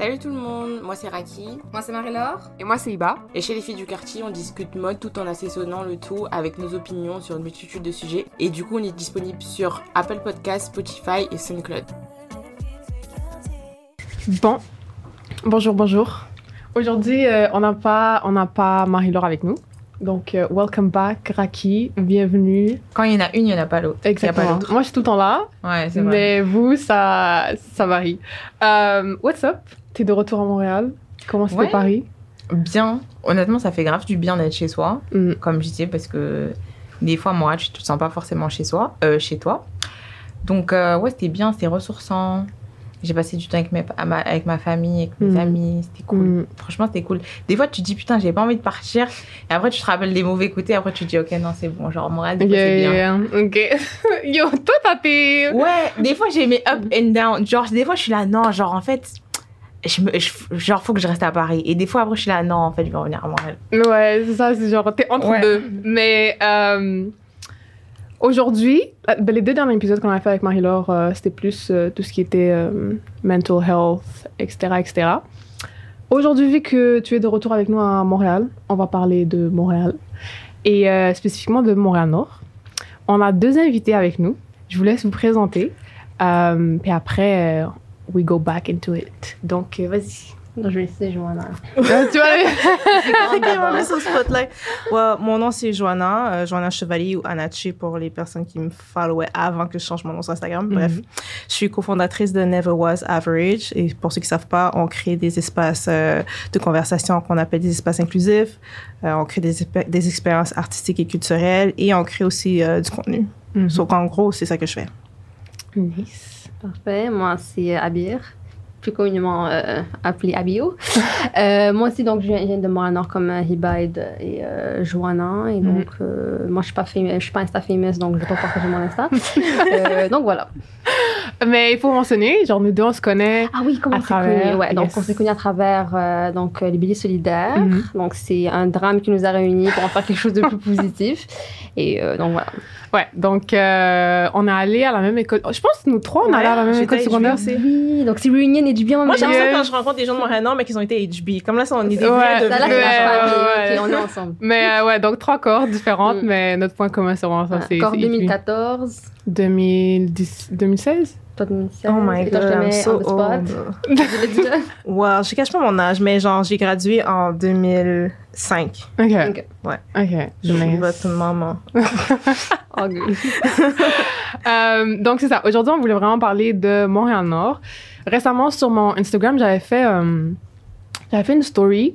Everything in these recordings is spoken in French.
Salut tout le monde, moi c'est Raki. Moi c'est Marie-Laure. Et moi c'est Iba. Et chez les filles du quartier, on discute mode tout en assaisonnant le tout avec nos opinions sur une multitude de sujets. Et du coup, on est disponible sur Apple Podcasts, Spotify et SoundCloud. Bon, bonjour, bonjour. Aujourd'hui, euh, on n'a pas, on n'a pas Marie-Laure avec nous. Donc, euh, welcome back, Raki. Bienvenue. Quand il y en a une, il n'y en a pas l'autre. Il y a Exactement. pas. Moi, je suis tout le temps là. Ouais, c'est vrai. Mais vous, ça, ça varie. Euh, what's up? T'es de retour à Montréal? Comment c'était Ouais. Paris? Bien. Honnêtement, ça fait grave du bien d'être chez soi, Mm. comme je disais, parce que des fois, moi, tu te sens pas forcément chez soi, euh, chez toi. Donc, euh, ouais, c'était bien, c'était ressourçant. J'ai passé du temps avec, mes, ma- avec ma famille, avec mes Mm. amis, c'était cool. Mm. Franchement, c'était cool. Des fois, tu te dis, putain, j'ai pas envie de partir. Et après, tu te rappelles des mauvais côtés. Après, tu te dis, ok, non, c'est bon. Genre, des fois, c'est bien. Yeah, ok. Yo, toi, t'as tes. Ouais, des fois j'ai mes up and down. Genre, des fois je suis là, non, genre en fait, je me, je- genre faut que je reste à Paris. Et des fois après je suis là, non, en fait, je vais revenir à Montréal. Ouais, c'est ça, c'est genre, t'es entre Ouais. deux. Mais euh, aujourd'hui, euh, ben, les deux derniers épisodes qu'on a fait avec Marie-Laure, euh, c'était plus euh, tout ce qui était euh, mental health, etc., etc. Aujourd'hui, vu que tu es de retour avec nous à Montréal, on va parler de Montréal et euh, spécifiquement de Montréal-Nord. On a deux invités avec nous. Je vous laisse vous présenter. Euh, puis après, euh, we go back into it. Donc, euh, vas-y. Non, je vais laisser Joanna. Tu on met sur Spotlight. Ouais, mon nom, c'est Joanna. euh, Joanna Chevalier ou Anachi pour les personnes qui me followaient avant que je change mon nom sur Instagram. Bref, je suis cofondatrice de Never Was Average. Et pour ceux qui ne savent pas, on crée des espaces euh, de conversation qu'on appelle des espaces inclusifs. Euh, on crée des, expé- des expériences artistiques et culturelles. Et on crée aussi euh, du contenu. Mhm. Donc, en gros, c'est ça que je fais. Nice. Parfait. Moi, c'est Abir, plus communément euh, appelé Abio. Euh, moi aussi, donc, je viens, de Montréal-Nord comme euh, Hiba et, euh, Joanna. Et donc, euh, moi, je je suis pas Insta famous, donc je vais pas partager mon Insta. Euh, donc, voilà. Mais il faut mentionner, genre nous deux on se connaît. Ah oui, comment À on s'est travers, connus? Ouais, donc on s'est connus à travers euh, donc, euh, les billets solidaires. Mhm. Donc, c'est un drame qui nous a réunis pour en faire quelque chose de plus positif. Et euh, donc, voilà. Ouais, donc euh, on est allé à la même école. Je pense que nous trois on est allés à la même école secondaire. HB. Oui, donc c'est Reunion et du bien en Moi, j'aime ça quand je rencontre des gens de Montréal-Nord, mais qui ont été HB. Comme là, ça, on est des Ouais, vrais de là, c'est Ouais, la ouais, famille. ouais. Ok, on est ensemble. Mais euh, ouais, donc trois corps différentes, Mm. mais notre point commun c'est vraiment ça. C'est 2014, 2010, 2016 toi 2016. Oh my god, I'm so old. Wow, je cache pas mon âge, mais genre, j'ai gradué en 2005. Ok. Ok. Ouais. Ok. Je suis votre maman. Euh, donc c'est ça. Aujourd'hui, on voulait vraiment parler de Montréal-Nord. Récemment, sur mon Instagram, j'avais fait, euh, j'avais fait une story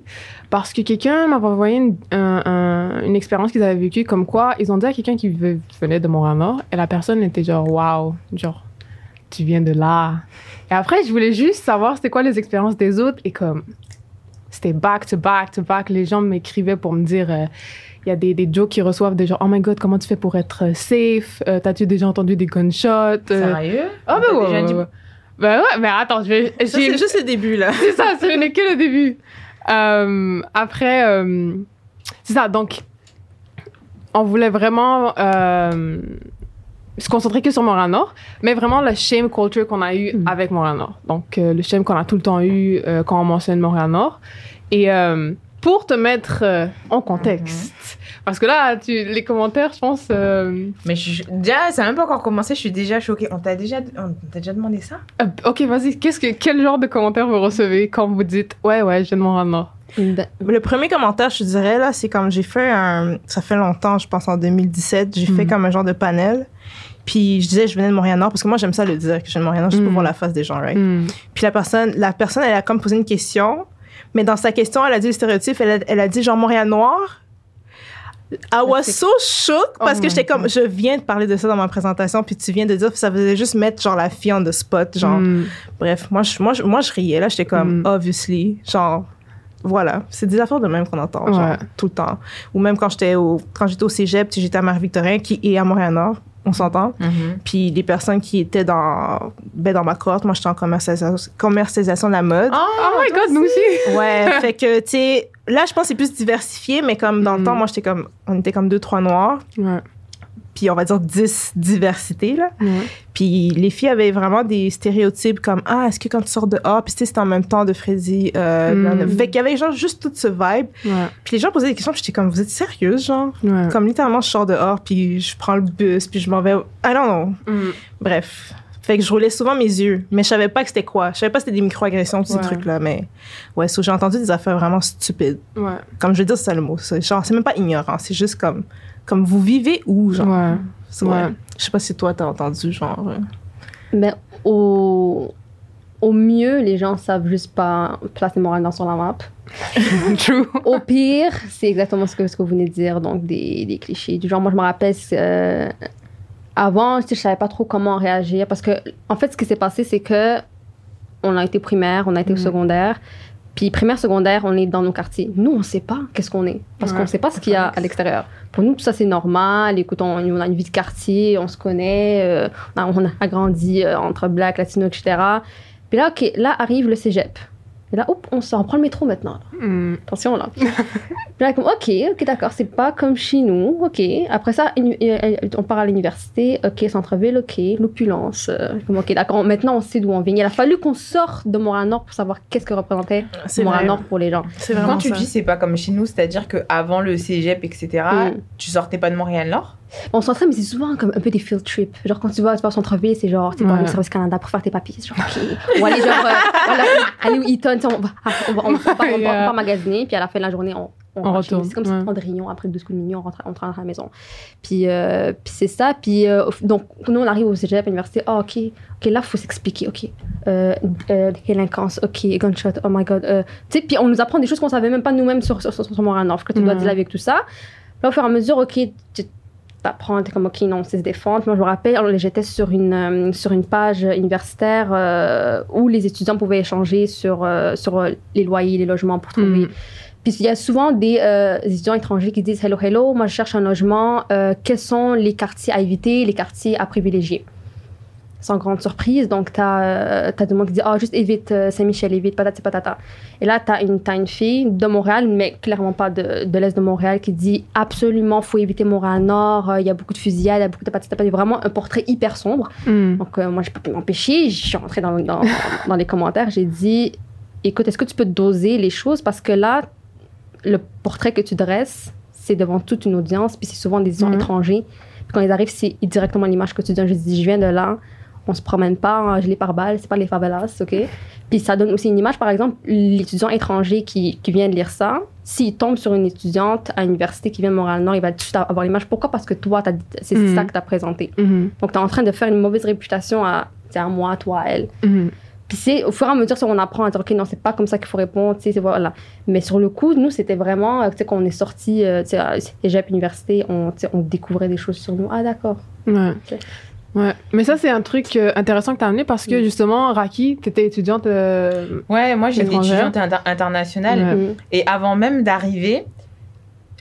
parce que quelqu'un m'avait envoyé une, un- un- une expérience qu'ils avaient vécue comme quoi ils ont dit à quelqu'un qui ve- venait de Montréal-Nord et la personne était genre waouh, genre tu viens de là. Et après, je voulais juste savoir c'était quoi les expériences des autres et comme c'était back to back to back. Les gens m'écrivaient pour me dire. euh, il y a des, des jokes qui reçoivent des gens. Oh my god, comment tu fais pour être euh, safe? Euh, T'as-tu déjà entendu des gunshots? Sérieux? On ben ouais, déjà ouais, dit- ouais. Ben ouais, mais attends, je vais. Ça, c'est juste le début, là. C'est ça, ce n'est que le début. Euh, après, euh, c'est ça. Donc, on voulait vraiment euh, se concentrer que sur Montréal-Nord, mais vraiment le shame culture qu'on a eu avec Montréal-Nord. Donc, euh, le shame qu'on a tout le temps eu euh, quand on mentionne Montréal-Nord. Et euh, pour te mettre euh, en contexte, parce que là, tu, les commentaires, je pense. euh, Mais je- déjà, ça n'a même pas encore commencé, je suis déjà choquée. On t'a déjà, on t'a déjà demandé ça? Euh, ok, vas-y. Qu'est-ce que, quel genre de commentaires vous recevez quand vous dites Ouais, ouais, je viens de Montréal-Nord Ben, Le premier commentaire, je te dirais, là, c'est comme j'ai fait un. Ça fait longtemps, je pense en 2017, j'ai fait Mhm. comme un genre de panel. Puis je disais, je venais de Montréal-Nord, parce que moi, j'aime ça le dire, que je viens de Montréal-Nord, juste pour Mhm. voir la face des gens, right? Puis la personne, la personne, elle a comme posé une question, mais dans sa question, elle a dit le stéréotype, elle a, elle a dit genre Montréal-Noir. I was so shook parce Oh que j'étais comme, je viens de parler de ça dans ma présentation, puis tu viens de dire, ça faisait juste mettre genre la fille on the spot, genre. Hmm. Bref, moi je, moi, je, moi, je riais, là, j'étais comme, Mm. obviously, genre, voilà. C'est des affaires de même qu'on entend, genre, Ouais. tout le temps. Ou même quand j'étais au, quand j'étais au cégep, j'étais à Marie-Victorin, qui est à Montréal-Nord, on s'entend. Puis les personnes qui étaient dans, ben, dans ma cohorte, moi, j'étais en commercialisation, commercialisation de la mode. Oh my god, nous aussi Ouais, fait que, tu sais, là, je pense que c'est plus diversifié, mais comme dans le temps, moi, j'étais comme, on était comme deux, trois noirs, Ouais. Puis on va dire 10 diversités, là. Puis les filles avaient vraiment des stéréotypes comme Ah, est-ce que quand tu sors dehors, puis c'était en même temps de Freddy. Euh, Mm. Fait qu'il y avait genre juste toute ce vibe. Puis les gens posaient des questions, puis j'étais comme Vous êtes sérieuse, genre? Ouais. Comme littéralement, je sors dehors, puis je prends le bus, puis je m'en vais. Don't know. Mm. Bref. Fait que je roulais souvent mes yeux, mais je savais pas que c'était quoi. Je savais pas que c'était des microagressions, tous Ouais. ces trucs-là, mais ouais, so, j'ai entendu des affaires vraiment stupides. Ouais. Comme je veux dire, c'est ça le mot. Genre, c'est même pas ignorant, c'est juste comme, comme vous vivez où, genre? Ouais. C'est- ouais. Ouais. Je sais pas si toi t'as entendu, genre. euh, ben, au, au mieux, les gens savent juste pas placer Montréal sur la map. True. Au pire, c'est exactement ce que, ce que vous venez de dire, donc des, des clichés. Du genre, moi, je me rappelle, euh, avant, je savais pas trop comment réagir parce que, en fait, ce qui s'est passé, c'est que on a été primaire, on a été au Mhm. secondaire. Puis primaire, secondaire, on est dans nos quartiers. Nous, on sait pas qu'est-ce qu'on est parce Ouais. qu'on sait pas ce qu'il y a à l'extérieur. Pour nous, tout ça, c'est normal. Écoute, on, on a une vie de quartier, on se connaît, euh, on, a, on a grandi euh, entre black, latino, etc. Puis là, OK, là arrive le cégep. Et là, hop, on sort, on prend le métro maintenant. là. Mm. Attention là. Puis là, comme, ok, ok, d'accord, c'est pas comme chez nous, ok. Après ça, uni- euh, on part à l'université, ok, centre-ville, ok, l'opulence. euh, ok, d'accord, maintenant on sait d'où on vient. Il a fallu qu'on sorte de Montréal-Nord pour savoir qu'est-ce que représentait. Montréal-Nord pour les gens. C'est vraiment Quand tu ça. dis c'est pas comme chez nous, c'est-à-dire qu'avant le cégep, etc., Mm. tu sortais pas de Montréal-Nord? On s'entraîne, mais c'est souvent comme un peu des field trips. Genre, quand tu vas, tu vas au centre-ville, c'est genre, tu vas Ouais. au Service Canada pour faire tes papiers. Genre, ok. Ou aller, genre, euh, voilà, aller au Eaton, on va, ah, on va, on va, on va, on va- on va Yeah. magasiner, puis à la fin de la journée, on, on, retourne, C'est comme si ouais. on Cendrillon, après le 12 coups de minuit, on rentre, on rentre à la maison. Puis, euh, puis c'est ça. Puis, euh, donc, nous, on arrive au cégep, à l'université. Ah, ok. Ok, là, il faut s'expliquer. Ok. Euh, euh, délinquance. Ok. Gunshot. Oh my God. Tu sais, puis on nous apprend des choses qu'on savait même pas nous-mêmes sur, sur, sur, sur Montréal-Nord. Que tu dois dealer avec tout ça. Là, au fur et à mesure, ok, tu t'apprends, t'es comme, ok, non, c'est se défendre. Moi, je me rappelle, j'étais sur une, euh, sur une page universitaire euh, où les étudiants pouvaient échanger sur, euh, sur les loyers, les logements pour trouver. Mm. Puis il y a souvent des étudiants étrangers qui disent Hello, hello, moi je cherche un logement. quels sont les quartiers à éviter, les quartiers à privilégier? Sans grande surprise. Donc, tu as, tout le monde qui dit Ah, juste évite euh, Saint-Michel, évite patati patata. Et là, tu as une, t'as une fille de Montréal, mais clairement pas de, de l'Est de Montréal, qui dit Absolument, faut éviter Montréal-Nord. euh, Il y a beaucoup de fusillades, il y a beaucoup de patati patati. Vraiment un portrait hyper sombre. Mm. Donc, euh, moi, j'ai pas pu m'empêcher. Je suis rentrée dans, dans, dans les commentaires. J'ai dit Écoute, est-ce que tu peux doser les choses? Parce que là, le portrait que tu dresses, c'est devant toute une audience, puis c'est souvent des gens Mhm. étrangers. Puis quand ils arrivent, c'est directement l'image que tu donnes. Je dis Je viens de là. On se promène pas en gilet pare-balles, c'est pas les favelas, OK? Puis ça donne aussi une image, par exemple, l'étudiant étranger qui, qui vient de lire ça, s'il tombe sur une étudiante à l'université qui vient de Montréal-Nord, il va tout de suite avoir l'image. Pourquoi? Parce que toi, c'est Mhm. ça que tu as présenté. Mhm. Donc, tu es en train de faire une mauvaise réputation à, à moi, toi, à elle. Mhm. Puis c'est au fur et à mesure on apprend à dire, OK, non, c'est pas comme ça qu'il faut répondre, tu sais, c'est- voilà. Mais sur le coup, nous, c'était vraiment, euh, tu sais, quand on est sorti, euh, tu sais, à Cégep Université, on, on découvrait des choses sur nous. Ah, d'accord. Ouais. Ouais. Mais ça, c'est un truc euh, intéressant que tu as amené parce que Mm. justement, Raki, tu étais étudiante. euh, Ouais, moi j'étais étudiante inter- internationale. Ouais. Mm. Et avant même d'arriver,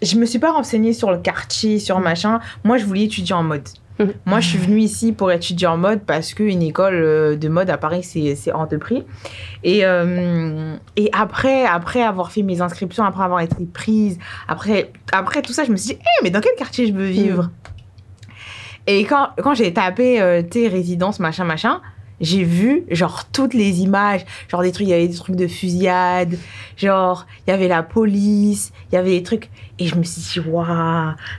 je me suis pas renseignée sur le quartier, sur machin. Moi, je voulais étudier en mode. Moi, je suis venue ici pour étudier en mode parce qu'une école euh, de mode à Paris, c'est hors de prix. Et, euh, et après, après avoir fait mes inscriptions, après avoir été prise, après, après tout ça, je me suis dit, Eh, mais dans quel quartier je veux vivre? Et quand, quand j'ai tapé, euh, résidence, machin, machin, j'ai vu, genre, toutes les images, genre des trucs, il y avait des trucs de fusillade, genre, il y avait la police, il y avait des trucs, et je me suis dit, waouh,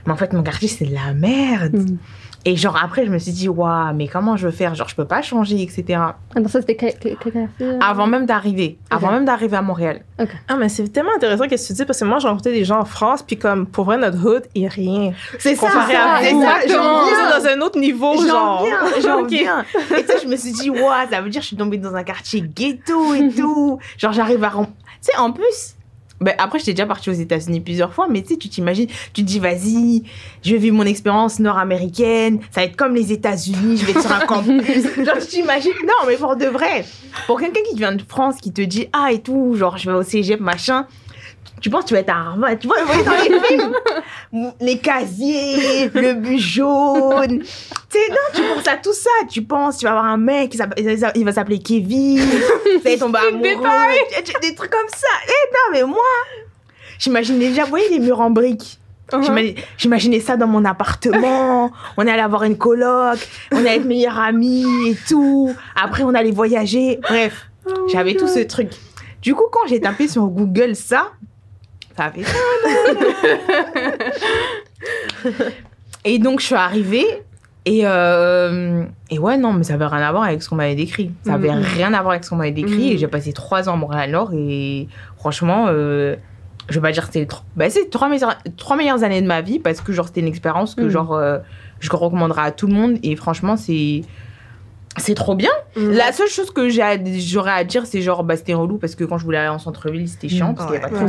mais en fait, mon quartier, c'est de la merde. Mhm. Et genre, après, je me suis dit, waouh, mais comment je veux faire? Genre, je peux pas changer, etc. Attends, ça, c'était quel, quel- quel quartier, euh? Avant même d'arriver, avant même d'arriver à Montréal. Ah, mais c'est tellement intéressant ce que tu dis parce que moi, j'ai rencontré des gens en France, puis comme, pour vrai, notre hood, il a rien. C'est ça, Comparé à ça, j'en vous êtes dans un autre niveau, J'en genre. viens, j'en viens. Et tu sais, je me suis dit, waouh, ça veut dire que je suis tombée dans un quartier ghetto et tout. Genre, j'arrive à. Tu sais, en plus. Ben, après, j'étais déjà partie aux États-Unis plusieurs fois, mais tu sais, tu t'imagines, tu te dis, vas-y, je vais vivre mon expérience nord-américaine, ça va être comme les États-Unis, je vais être sur un campus. genre, tu t'imagines, non, mais pour de vrai, pour quelqu'un qui vient de France, qui te dit, ah, et tout, genre, je vais au cégep, machin, tu penses que tu vas être à Harvard, tu vois, dans les films, les casiers, le but jaune. Tu sais, non, tu penses à tout ça. Tu penses, tu vas avoir un mec, il il va s'appeler Kevin, vas tomber amoureux. Des trucs comme ça. Eh non, mais moi, j'imaginais déjà, vous voyez les murs en briques? J'imagine- J'imaginais ça dans mon appartement. On allait avoir une coloc, on allait être meilleurs amis et tout. Après, on allait voyager. Bref, j'avais tout ce truc. Du coup, quand j'ai tapé sur Google ça, ça fait Et donc, je suis arrivée. Et, euh, et ouais, non, mais ça avait rien à voir avec ce qu'on m'avait décrit. Ça avait Mhm. rien à voir avec ce qu'on m'avait décrit. Et j'ai passé trois ans à Montréal-Nord. Et franchement, euh, je vais pas dire que c'était tro- bah, c'est trois meilleures, trois meilleures années de ma vie parce que genre c'était une expérience que Mhm. genre euh, je recommanderais à tout le monde. Et franchement, c'est c'est trop bien. Mhm. La seule chose que j'aurais à dire, c'est genre, bah, c'était relou parce que quand je voulais aller en centre-ville, c'était chiant parce qu'il n'y avait pas de Ouais.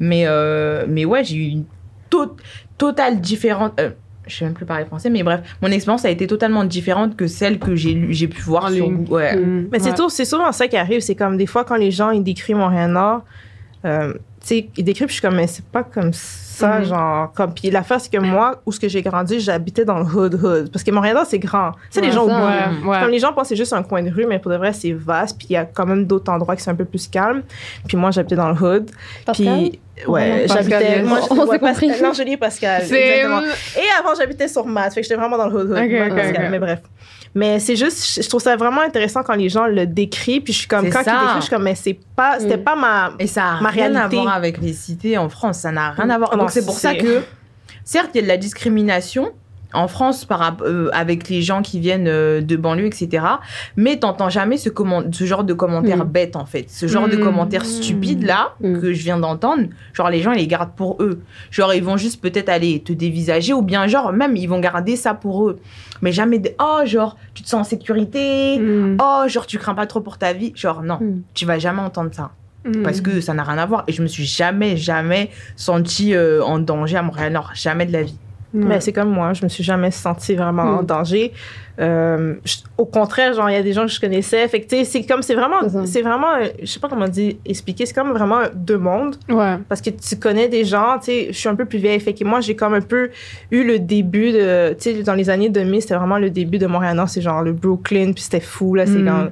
Mais, euh, mais ouais, j'ai eu une to- totale différente. euh, je sais même plus parler français, mais bref, mon expérience a été totalement différente que celle que j'ai pu voir En sur. Google. Ouais. Mm. Mais c'est Ouais. tout- c'est souvent ça qui arrive. C'est comme des fois, quand les gens, ils décrivent Montréal-Nord, euh, tu sais, ils décrivent, puis je suis comme, mais c'est pas comme ça, Mhm. genre, comme, puis l'affaire, c'est que moi, où ce que j'ai grandi, j'habitais dans le hood-hood. Parce que Montréal-Nord, c'est grand. Tu sais, les Ouais, gens. Ouais, ouais. Comme les gens pensent que c'est juste un coin de rue, mais pour de vrai, c'est vaste. Puis il y a quand même d'autres endroits qui sont un peu plus calmes. Puis moi, j'habitais dans le hood. Puis, ouais, j'habitais. yes. Moi, On ouais, s'est compris. L'Angélie et Pascal. Exactement. Et avant, j'habitais sur Matt. Fait que j'étais vraiment dans le hood hood. Mais bref. Mais c'est juste, je- je trouve ça vraiment intéressant quand les gens le décrivent. Puis je suis comme, quand ça. ils décrivent, je suis comme, mais c'est pas, c'était Mm. pas ma. Et ça n'a rien à voir avec les cités en France. Ça n'a rien à voir. Non, Donc c'est pour ça que, certes, il y a de la discrimination en France par, euh, avec les gens qui viennent euh, de banlieue, etc. Mais t'entends jamais ce, genre de commentaires Mm. bêtes, en fait. Ce genre de Mm. commentaires stupides, là, Mm. que je viens d'entendre. Genre, les gens, ils les gardent pour eux. Genre, ils vont juste peut-être aller te dévisager ou bien, genre, même, ils vont garder ça pour eux. Mais jamais de, oh, genre, tu te sens en sécurité. Mm. Oh, genre, tu crains pas trop pour ta vie. Genre, non, tu vas jamais entendre ça parce que ça n'a rien à voir. Et je me suis jamais, jamais sentie euh, en danger à Montréal-Nord. Jamais de la vie. Mais c'est comme moi, je me suis jamais sentie vraiment en Mm. danger. Euh, je- au contraire, genre, il y a des gens que je connaissais. Fait que, tu sais, c'est comme, c'est vraiment, C'est vraiment, euh, je sais pas comment dire, expliquer, c'est comme vraiment deux mondes. Ouais. parce que tu connais des gens, tu sais, je suis un peu plus vieille, fait que moi, j'ai comme un peu eu le début de, tu sais, dans les années 2000, c'était vraiment le début de Montréal-Nord, c'est genre le Brooklyn, puis c'était fou, là, c'est Mm. dans...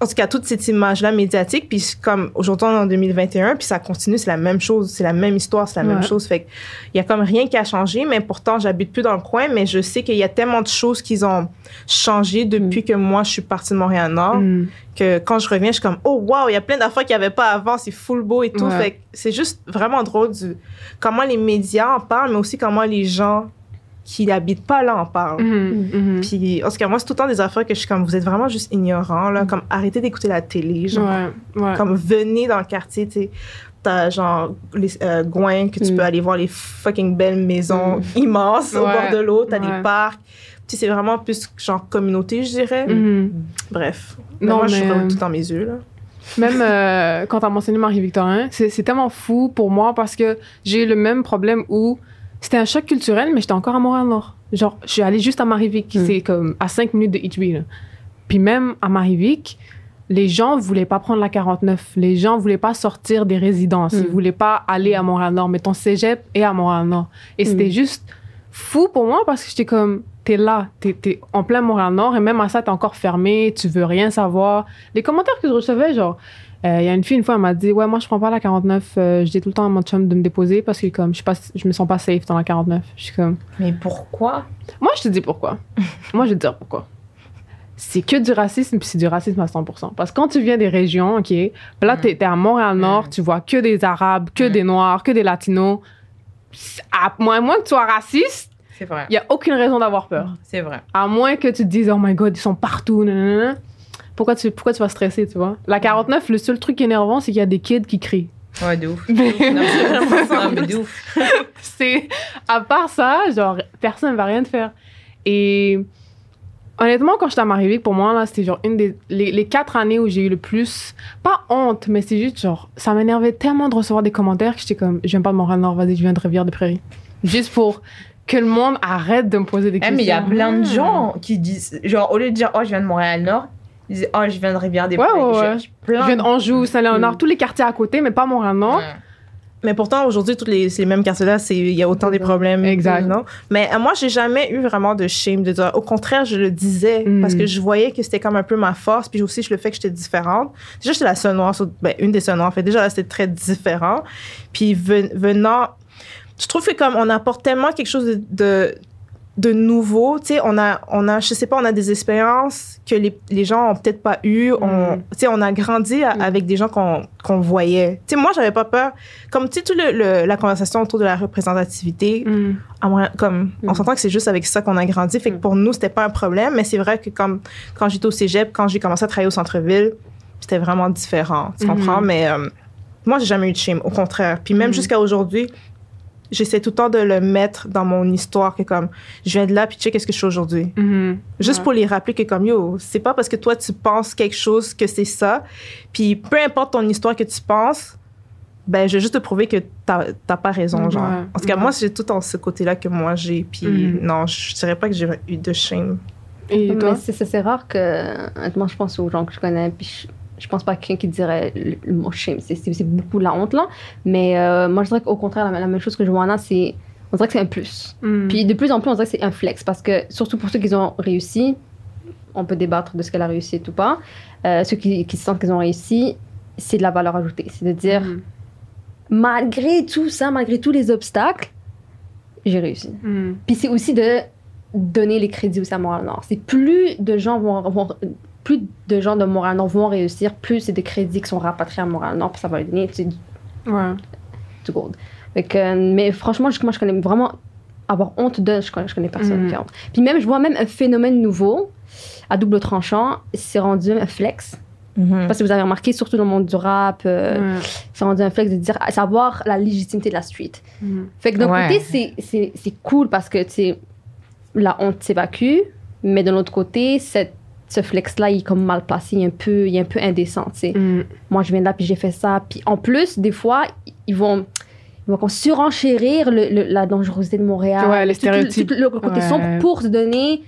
En tout cas, toute cette image-là médiatique, puis comme aujourd'hui, on est en 2021, puis ça continue, c'est la même chose, c'est la même histoire, c'est la même chose, fait il y a comme rien qui a changé, mais pourtant, j'habite plus dans le coin, mais je sais qu'il y a tellement de choses qui ont changé depuis que moi, je suis partie de Montréal-Nord, Mm. que quand je reviens, je suis comme oh wow, il y a plein d'affaires qu'il n'y avait pas avant, c'est full beau et tout. Ouais. Fait que c'est juste vraiment drôle du comment les médias en parlent, mais aussi comment les gens qui n'habitent pas là en parlent. Mhm, mhm. Puis, en tout cas, moi, c'est tout le temps des affaires que je suis comme, vous êtes vraiment juste ignorants, là. Comme, arrêtez d'écouter la télé, genre. Ouais, ouais. Comme, venez dans le quartier, tu sais. T'as, genre, les euh, Gouin, que tu Mm. peux aller voir les fucking belles maisons immenses au bord de l'eau. T'as Ouais. des parcs. Tu sais, c'est vraiment plus, genre, communauté, je dirais. Mhm. Bref. Mais Non, moi, je suis mais, euh, tout dans mes yeux, là. Même euh, quand tu as mentionné Marie-Victorin, c'est tellement fou pour moi parce que j'ai le même problème où c'était un choc culturel, mais j'étais encore à Montréal-Nord. Genre, je suis allée juste à Marivic, Mm. c'est comme à 5 minutes de Itchy, là. Puis même à Marivic, les gens voulaient pas prendre la 49. Les gens voulaient pas sortir des résidences. Ils Mm. voulaient pas aller à Montréal-Nord. Mais ton cégep est à Montréal-Nord. Et c'était Mm. juste fou pour moi parce que j'étais comme, t'es là, t'es es en plein Montréal-Nord, et même à ça, t'es encore fermé, tu veux rien savoir. Les commentaires que je recevais, genre, euh, il y a une fille, une fois, elle m'a dit, ouais, moi, je prends pas la 49, euh, je dis tout le temps à mon chum de me déposer parce que, comme, je, suis pas, je me sens pas safe dans la 49. Je suis comme, Mais pourquoi? Moi, je te dis pourquoi. moi, je vais te dire pourquoi. C'est que du racisme, puis c'est du racisme à 100%. Parce que quand tu viens des régions, OK, là, t'es es à Montréal-Nord, tu vois que des Arabes, que des Noirs, que des Latinos. À moins, moins que tu sois raciste, il n'y a aucune raison d'avoir peur. C'est vrai. À moins que tu te dises, oh my god, ils sont partout. nanana. Pourquoi tu, pourquoi tu vas stresser, tu vois? La 49, le seul truc énervant, c'est qu'il y a des kids qui crient. Ouais, de ouf. Mais- Non, mais de ouf. c'est à part ça, genre personne va rien te faire. Et honnêtement, quand j'étais à Marivic, pour moi là, c'était genre une des les, les quatre années où j'ai eu le plus pas honte, mais c'est juste genre ça m'énervait tellement de recevoir des commentaires que j'étais comme je viens pas de Montréal Nord, vas-y, je viens de Rivière des Prairies, juste pour que le monde arrête de me poser des Eh, questions. mais il y a plein de gens qui disent, genre, au lieu de dire, oh, je viens de Montréal-Nord, ils disent, oh, je viens de Rivière-des-Prairies. Ouais, ouais, Je- ouais. je- Je viens d'Anjou, Saint-Léonard, Mm. tous les quartiers à côté, mais pas Montréal Nord. Ouais. Mais pourtant, aujourd'hui, toutes les, ces mêmes quartiers-là, il y a autant des problèmes. Exact. Non? Mais euh, moi, j'ai jamais eu vraiment de shame de dire. Au contraire, je le disais Mm. parce que je voyais que c'était comme un peu ma force. Puis aussi, je le fait que j'étais différente. Déjà, j'étais la seule noire, sur- ben, une des seules noires. En fait, déjà, là, c'était très différent. Puis ven- venant, je trouve que comme on apporte tellement quelque chose de, de, de nouveau, tu sais, on a, on a, je sais pas, on a des expériences que les, les gens ont peut-être pas eues. On, Mm. tu sais, on a grandi à- avec des gens qu'on qu'on voyait. Tu sais, moi, j'avais pas peur. Comme, tu sais, toute le, le- la conversation autour de la représentativité, Mm. à comme, on Mm. s'entend que c'est juste avec ça qu'on a grandi. Fait que Mm. pour nous, c'était pas un problème. Mais c'est vrai que comme, quand j'étais au cégep, quand j'ai commencé à travailler au centre-ville, c'était vraiment différent. Tu comprends? Mais euh, moi, j'ai jamais eu de shame. Au contraire. Puis même jusqu'à aujourd'hui, j'essaie tout le temps de le mettre dans mon histoire que comme, je viens de là, puis tu sais qu'est-ce que je suis aujourd'hui. Mhm. Juste Ouais. pour les rappeler que comme yo, c'est pas parce que toi tu penses quelque chose que c'est ça. Puis peu importe ton histoire que tu penses, ben je vais juste te prouver que t'as t'as pas raison, genre. En tout cas, Ouais. moi, c'est tout en ce côté-là que moi j'ai. Puis Mhm. non, je dirais pas que j'ai eu de shame. Et Mais toi? c'est- rare que, honnêtement, je pense aux gens que je connais, puis je, je pense pas ait quelqu'un qui dirait le, mot shame. C'est- beaucoup la honte, là. Mais euh, moi, je dirais qu'au contraire, la, la même chose que je vois là, c'est. On dirait que c'est un plus. Mm. Puis de plus en plus, on dirait que c'est un flex parce que, surtout pour ceux qui ont réussi, on peut débattre de ce qu'elle a réussi ou pas. Euh, ceux qui, qui sentent qu'ils ont réussi, c'est de la valeur ajoutée. C'est de dire, Mm. malgré tout ça, malgré tous les obstacles, j'ai réussi. Mm. Puis c'est aussi de donner les crédits aussi à Montréal-Nord. C'est plus de gens vont, vont- plus de gens de Montréal-Nord vont réussir, plus c'est des crédits qui sont rapatriés à Montréal-Nord, puis ça va donner tu sais, du, Ouais. du gold. Fait que, mais franchement, je- moi, je connais vraiment avoir honte de, je connais, je connais personne Mhm. qui a honte. Puis même, je vois même un phénomène nouveau, à double tranchant, c'est rendu un flex. Parce que vous avez remarqué, surtout dans le monde du rap, euh, c'est rendu un flex de dire, à savoir la légitimité de la street. Mm. Fait que d'un Ouais. côté, c'est- c'est c'est cool parce que, sais, la honte s'évacue, mais de l'autre côté, cette, ce flex-là, il est comme mal placé, il est un peu, il est un peu indécent, tu sais. Mm. Moi, je viens de là, puis j'ai fait ça. Puis en plus, des fois, ils vont, ils vont surenchérir le, le- la dangerosité de Montréal. Ouais, les tout le- stéréotypes. tout le côté Ouais. sombre pour se donner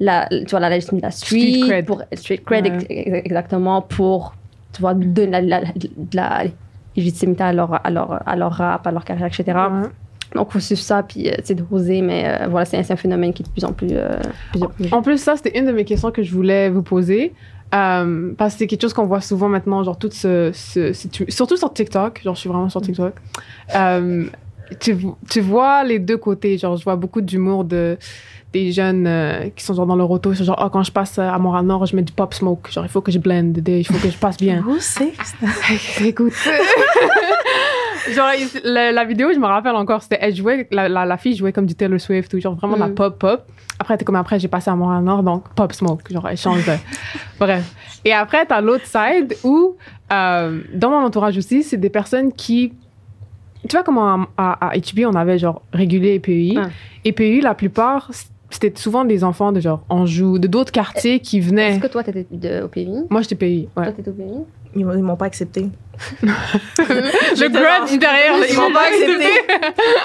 la, tu vois, la légitimité de la street. Street cred. Pour, street cred, Ouais. ex- ex- exactement, pour, tu vois, donner la, la- la légitimité à leur, à, leur, à leur rap, à leur carrière, etc. Ouais. Donc, il faut suivre ça, puis euh, c'est doser, mais euh, voilà, c'est un, phénomène qui est de plus en plus. euh, plus en plus- En plus, ça, c'était une de mes questions que je voulais vous poser. Euh, parce que c'est quelque chose qu'on voit souvent maintenant, genre tout ce, ce- ce- tu- surtout sur TikTok, genre je suis vraiment sur TikTok. Euh, tu, tu vois les deux côtés, genre je vois beaucoup d'humour de des jeunes euh, qui sont genre dans leur auto, c'est genre oh, quand je passe à Montréal Nord, je mets du pop smoke, genre il faut que je blende, il faut que je passe bien. Où c'est? Écoute. genre, la, la vidéo, je me rappelle encore, c'était, elle jouait, la, la, la fille jouait comme du Taylor Swift, ou genre vraiment la Mm. pop pop. Après, t'es comme après, j'ai passé à Montréal-Nord, donc pop smoke, genre, elle change de. Bref. Et après, t'as l'autre side où, euh, dans mon entourage aussi, c'est des personnes qui. Tu vois comment à, à, à HB, on avait genre régulier et PEI. Et PEI, la plupart, c'était souvent des enfants de genre Anjou, de d'autres quartiers qui venaient. Est-ce que toi, t'étais au pays Moi, j'étais PEI, ouais. Toi, t'étais au pays Ils, m'ont- ils m'ont pas accepté. Le grudge derrière. Ils m'ont pas accepté.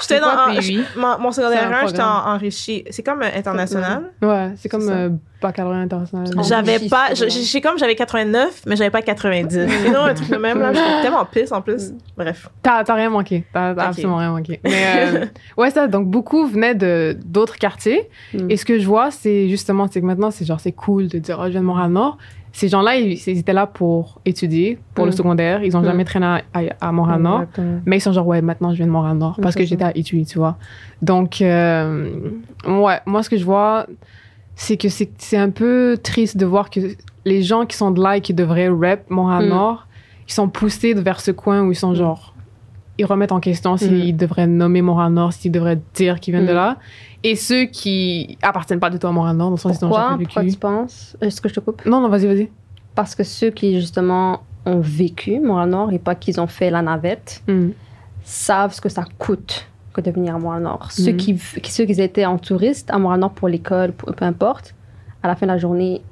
J'étais dans. En- mon, secondaire un 1, j'étais enrichi. C'est comme euh, international. Ouais, c'est comme euh, baccalauréat international. J'avais Enrichi, pas. c'est je- J'ai comme j'avais 89, mais j'avais pas 90. Et non, un truc de même, là. J'étais tellement pisse en plus. Bref. T'as t'as rien manqué. T'as absolument rien manqué. Mais euh, ouais, ça, donc beaucoup venaient de d'autres quartiers. Mm. Et ce que je vois, c'est justement, c'est que maintenant, c'est genre, c'est cool de dire, oh, je viens de Montréal-Nord. Ces gens-là, ils, ils étaient là pour étudier, pour le Mm. secondaire. Ils ont Mm. jamais traîné à, à- à Montréal-Nord. Mais ils sont genre, ouais, maintenant, je viens de Montréal-Nord parce Mm, que j'étais à étudier, tu vois. Donc, euh, ouais, moi, ce que je vois, c'est que c'est un peu triste de voir que les gens qui sont de là et qui devraient rep Montréal-Nord, ils sont poussés vers ce coin où ils sont Mm. genre, ils remettent en question s'ils Mm. devraient nommer Montréal-Nord, s'ils devraient dire qu'ils viennent de Mm. là. Et ceux qui appartiennent pas du tout à Montréal-Nord, dans le sens Pourquoi? jamais Pourquoi tu penses? Est-ce que je te coupe? Non, non, vas-y, vas-y. Parce que ceux qui, justement, ont vécu Montréal-Nord et pas qu'ils ont fait la navette, Mm. savent ce que ça coûte que de venir à Montréal-Nord. Ceux, qui, ceux qui étaient en touriste à Montréal-Nord pour l'école, peu importe, à la fin de la journée,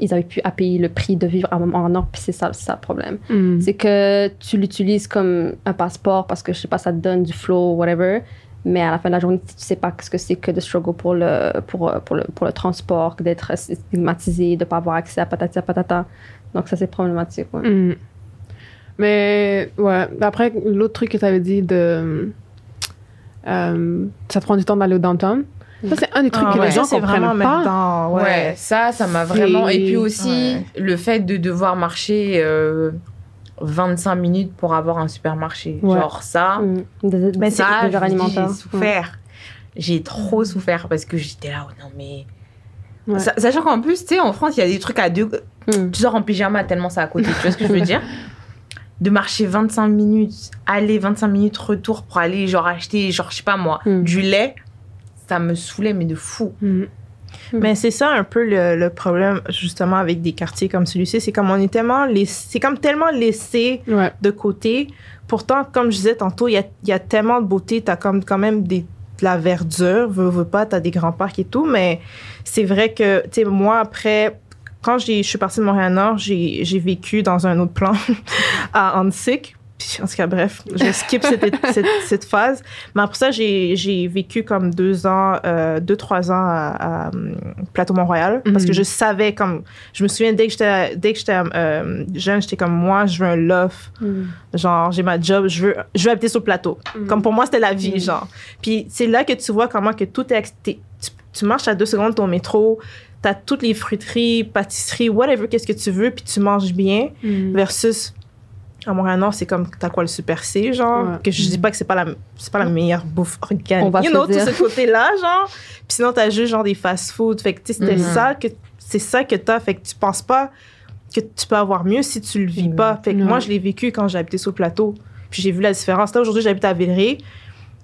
ils avaient pu à payer le prix de vivre à Montréal-Nord, puis c'est ça, c'est ça le problème. Mm. C'est que tu l'utilises comme un passeport parce que, je sais pas, ça te donne du flow, whatever. Mais à la fin de la journée, tu sais pas ce que c'est que de struggle pour le, pour, pour le, pour le transport, d'être stigmatisé, de pas avoir accès à patati à patata. Donc ça, c'est problématique. ouais. Mm. Mais ouais, après, l'autre truc que tu avais dit de. euh, ça te prend du temps d'aller au downtown. Ça, c'est un des trucs Ah que ouais, les gens ça, comprennent pas. Ouais. Ouais. ça, ça m'a vraiment. Et puis aussi, Ouais. le fait de devoir marcher euh, 25 minutes pour avoir un supermarché. Ouais. Genre ça, Mm. Mais ça, alimentaires. j'ai souffert. J'ai trop souffert parce que j'étais là, oh non mais. Sachant qu'en plus, tu sais, en France, il y a des trucs à deux. Mm. Tu sors en pyjama tellement c'est à côté. Tu vois ce que je veux dire? De marcher 25 minutes, aller 25 minutes, retour pour aller, genre, acheter, genre, je sais pas moi, Mm. du lait, ça me saoulait, mais de fou. Mm. Mais c'est ça un peu le, le problème, justement, avec des quartiers comme celui-ci. C'est comme on est tellement laissé, c'est comme tellement laissé Ouais. de côté. Pourtant, comme je disais tantôt, il y a, il y a tellement de beauté. Tu as comme, quand même des, de la verdure, veux, veux pas, tu as des grands parcs et tout. Mais c'est vrai que, tu sais, moi, après, quand je suis partie de Montréal-Nord, j'ai j'ai vécu dans un autre plan à Annecy. Puis, en tout cas, bref, je skip cette, cette, cette phase. Mais après ça, j'ai vécu comme deux ans, euh, deux, trois ans à, à, hum, Plateau-Mont-Royal. Parce que Mhm. je savais, comme, je me souviens, dès que j'étais dès que j'étais euh, jeune, j'étais comme, moi, je veux un loft. Mm. Genre, j'ai ma job, je veux, je veux habiter sur le plateau. Comme pour moi, c'était la vie, Mhm. genre. Puis c'est là que tu vois comment que tout est... Tu, tu marches à deux secondes de ton métro, t'as toutes les fruiteries, pâtisseries, whatever, qu'est-ce que tu veux, puis tu manges bien. Versus à Montréal-Nord, c'est comme t'as quoi le Super C, genre? Ouais. Que je dis pas que c'est pas la, c'est pas la meilleure bouffe organique. On va you know, tout dire. ce côté-là, genre. Puis sinon, t'as juste genre des fast-food. Fait que tu sais, c'était Mhm. ça que c'est ça que t'as. Fait que tu penses pas que tu peux avoir mieux si tu le vis pas. Fait que Non. moi, je l'ai vécu quand j'ai habité sur le plateau. Puis j'ai vu la différence. Là, aujourd'hui, j'habite à Villeray.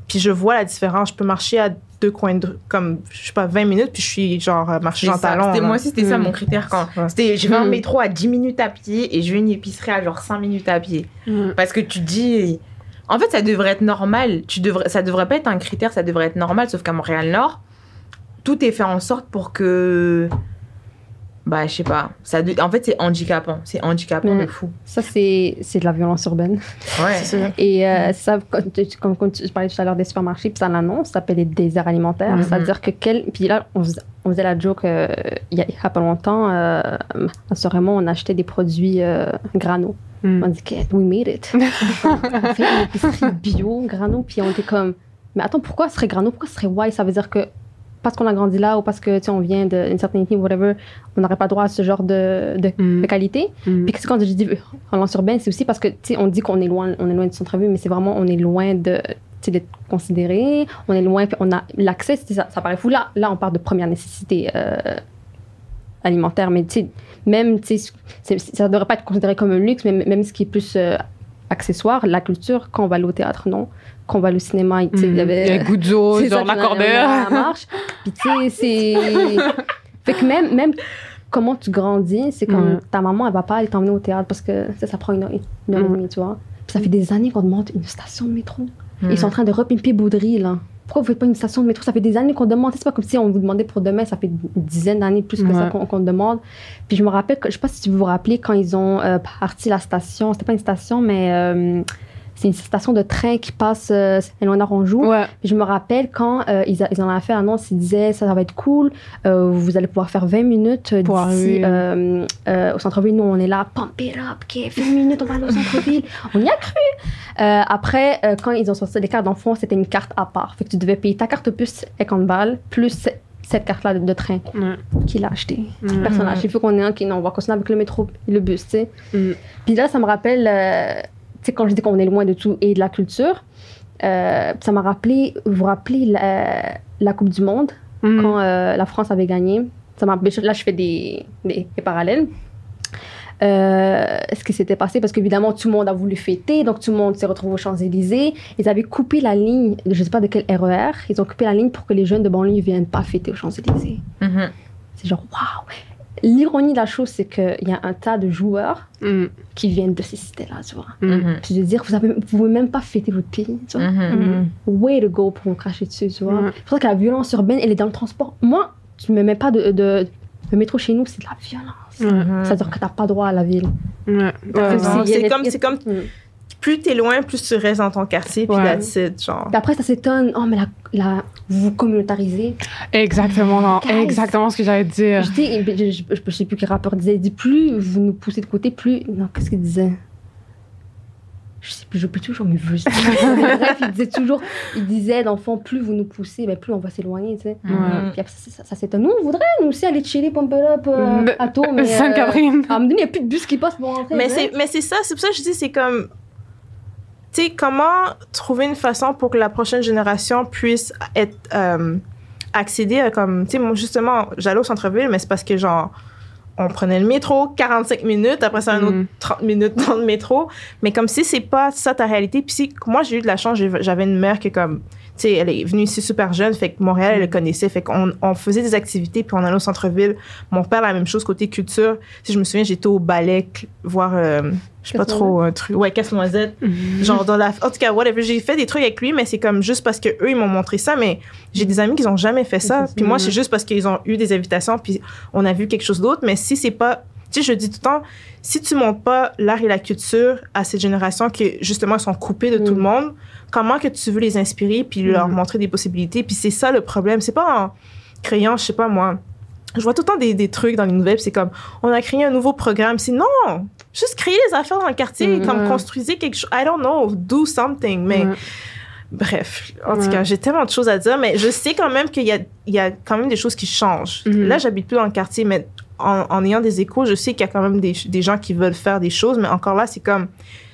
Puis je vois la différence. Je peux marcher à deux coins de comme, je sais pas, 20 minutes. Puis je suis genre euh, ça. talon. Moi aussi, c'était ça mon critère. quand Ouais. c'était Je vais en Mm. métro à 10 minutes à pied et je vais une épicerie à genre 5 minutes à pied. Mm. Parce que tu te dis. En fait, ça devrait être normal. Tu devrais, ça devrait pas être un critère, ça devrait être normal. Sauf qu'à Montréal-Nord, tout est fait en sorte pour que. Bah, je sais pas. Ça En fait, c'est handicapant. C'est handicapant Mm. de fou. Ça, c'est c'est de la violence urbaine. Ouais. Ça. Et euh, ça, comme, tu- tu je parlais tout à l'heure des supermarchés, puis ça l'annonce, ça s'appelle les déserts alimentaires. Mhm. C'est-à-dire que quel. Puis là, on faisait, on faisait la joke, euh, il y, a, il y a pas longtemps, euh, à ce Raymond, on achetait des produits euh, grano. Mm. On dit que we made it. on fait une épicerie bio, grano, puis on était comme. Mais attends, pourquoi ce serait grano? Pourquoi ce serait white Ça veut dire que parce qu'on a grandi là ou parce que tu sais, on vient d'une certaine ethnie, whatever, on n'aurait pas droit à ce genre de, de, Mm. de qualité. Mm. Puis quand je dis violence urbaine, c'est aussi parce que, tu sais, on dit qu'on est loin, on est loin du centre-ville, mais c'est vraiment, on est loin de, d'être considéré, on est loin, on a l'accès, ça, ça paraît fou. Là, là, on parle de première nécessité euh, alimentaire, mais tu sais, même, tu sais, ça ne devrait pas être considéré comme un luxe, mais même ce qui est plus euh, accessoire, la culture, quand on va aller au théâtre, non. Quand on va au cinéma, il y avait... Il y a Guzzo, genre. Ça marche. Puis tu sais, c'est. fait que même, même comment tu grandis, c'est comme Ouais. ta maman, elle va pas aller t'emmener au théâtre parce que ça, ça prend une heure, une heure et demie, tu vois. Puis ça fait des années qu'on te monte une station de métro. Mm. Ils sont en train de repimper Boudry, là. pourquoi vous faites pas une station de métro? Ça fait des années qu'on demande. C'est pas comme si on vous demandait pour demain. Ça fait une dizaine d'années plus que ça qu'on qu'on demande. Puis je me rappelle, que, je sais pas si vous vous rappelez quand ils ont euh, parti la station. C'était pas une station, mais euh, c'est une station de train qui passe euh, Éléonore Anjou. Ouais. Je me rappelle quand euh, ils, a- ils en avaient fait l'annonce, ils disaient ça, ça va être cool, euh, vous allez pouvoir faire 20 minutes euh, d'ici au centre-ville. Nous, on est là, pump it up, OK, 20 minutes, on va aller au centre-ville. on y a cru. Après, quand ils ont sorti les cartes d'enfants, c'était une carte à part. Fait que tu devais payer ta carte plus 50 balles, plus cette carte-là de, train. Ouais. Qui l'a acheté acheté. Il faut qu'on ait un qui, non, on va continuer avec le métro et le bus, tu sais. Mhm. Puis là, ça me rappelle, sais, quand je dis qu'on est loin de tout et de la culture, euh, ça m'a rappelé, vous vous rappelez la, la Coupe du Monde, Mhm. quand euh, la France avait gagné. Ça m'a, là, je fais des, des, des parallèles. Euh, ce qui s'était passé, parce qu'évidemment, tout le monde a voulu fêter, donc tout le monde s'est retrouvé aux Champs-Élysées. Ils avaient coupé la ligne, je ne sais pas de quel RER, ils ont coupé la ligne pour que les jeunes de banlieue ne viennent pas fêter aux Champs-Élysées. Mhm. C'est genre, waouh! L'ironie de la chose, c'est qu'il y a un tas de joueurs Mhm. qui viennent de ces cités-là, tu vois. Mhm. Puis de dire, vous vous pouvez même pas fêter votre pays, tu vois. Mhm. Way to go pour me cracher dessus, tu vois. Ouais. C'est pour ça que la violence urbaine, elle est dans le transport. Moi, tu me mets pas de, de, le métro chez nous, c'est de la violence. Ouais. Ça veut dire que t'as pas droit à la ville. Ouais. Ouais, c'est comme- c'est Mm. Plus t'es loin, plus tu restes dans ton quartier, puis Ouais. that's it, genre. Puis après, ça s'étonne. Oh, mais la, la, vous communautarisez. Exactement, non, Guys. exactement ce que j'allais dire. Je, je, je, je, je sais plus quel rappeur disait. Il dit plus vous nous poussez de côté, plus. Non, qu'est-ce qu'il disait? Je sais plus, je peux toujours me veux. Bref, il disait toujours. Il disait, fond, plus vous nous poussez, ben, plus on va s'éloigner, tu sais. Ouais. Puis après, ça, ça, ça s'étonne. Nous, on voudrait, nous aussi, aller chiller, pump it up euh, Mais- à Tours, mais. euh, Sainte-Catherine. à un moment donné, il n'y a plus de bus qui passe pour rentrer. Mais c'est ça, c'est pour ça que je dis, c'est comme. Tu sais, comment trouver une façon pour que la prochaine génération puisse être. euh, accéder à comme. Tu sais, moi, justement, j'allais au centre-ville, mais c'est parce que, genre, on prenait le métro, 45 minutes, après ça, un autre Mhm. 30 minutes dans le métro. Mais comme si c'est pas ça ta réalité. Puis si, moi, j'ai eu de la chance, j'avais une mère qui, comme. Sais, elle est venue ici super jeune, fait que Montréal, elle le connaissait. Fait qu'on on faisait des activités, puis on allait au centre-ville. Mon père, la même chose, côté culture. Si je me souviens, j'étais au ballet, voir, euh, je sais pas trop, un truc. Ouais, casse-noisette. Genre, dans la. En tout cas, whatever. J'ai fait des trucs avec lui, mais c'est comme juste parce que eux ils m'ont montré ça. Mais j'ai des amis qui n'ont jamais fait ça. Puis moi, c'est juste parce qu'ils ont eu des invitations, puis on a vu quelque chose d'autre. Mais si c'est pas. Tu sais, je dis tout le temps, si tu montres pas l'art et la culture à cette génération qui, justement, sont coupées de tout Mm. le monde, comment que tu veux les inspirer puis leur Mm. montrer des possibilités? Puis c'est ça le problème. C'est pas en créant, je sais pas moi. Je vois tout le temps des, des trucs dans les nouvelles, c'est comme, on a créé un nouveau programme. C'est non! Juste créer les affaires dans le quartier, Mm. comme construisez quelque chose. I don't know, do something. Mais Ouais. bref, en tout cas, j'ai tellement de choses à dire, mais je sais quand même qu'il y a, il y a quand même des choses qui changent. Mhm. Là, j'habite plus dans le quartier, mais en, en ayant des échos, je sais qu'il y a quand même des, des gens qui veulent faire des choses, mais encore là, c'est comme,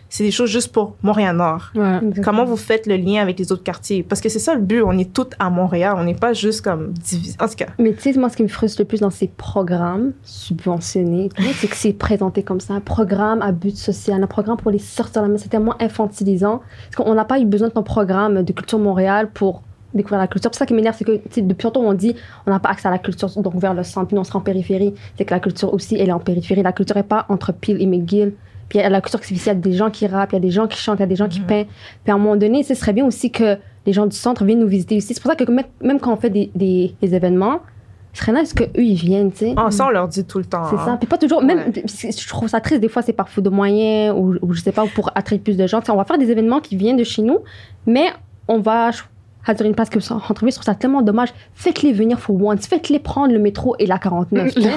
c'est des choses juste pour Montréal-Nord. Ouais. Comment vous faites le lien avec les autres quartiers? Parce que c'est ça le but, on est tous à Montréal, on n'est pas juste comme. En tout cas, Mais tu sais, moi, ce qui me frustre le plus dans ces programmes subventionnés, c'est que c'est présenté comme ça, un programme à but social, un programme pour les sortir de la main. C'est tellement infantilisant. Parce qu'on n'a pas eu besoin de ton programme de Culture Montréal pour découvrir la culture. C'est ça qui m'énerve, c'est que depuis longtemps, on dit on n'a pas accès à la culture, donc vers le centre, puis on sera en périphérie. C'est que la culture aussi, elle est en périphérie. La culture n'est pas entre Peel et McGill. Puis il y a la culture qui se vit ici, il y a des gens qui rappent, il y a des gens qui chantent, il y a des gens qui peignent. Puis à un moment donné, ce serait bien aussi que les gens du centre viennent nous visiter ici. C'est pour ça que même- quand on fait des, des, des événements, ce serait nice qu'eux, ils viennent, tu sais. ah, ça, on leur dit tout le temps. C'est hein. ça. Puis pas toujours, même, Ouais. je trouve ça triste, des fois, c'est par faute de moyens ou, ou je sais pas, ou pour attirer plus de gens. Tu sais, on va faire des événements qui viennent de chez nous, mais on va choisir une place que ça entrevue. Je trouve ça tellement dommage. Faites-les venir for once. Faites-les prendre le métro et la 49. tu sais.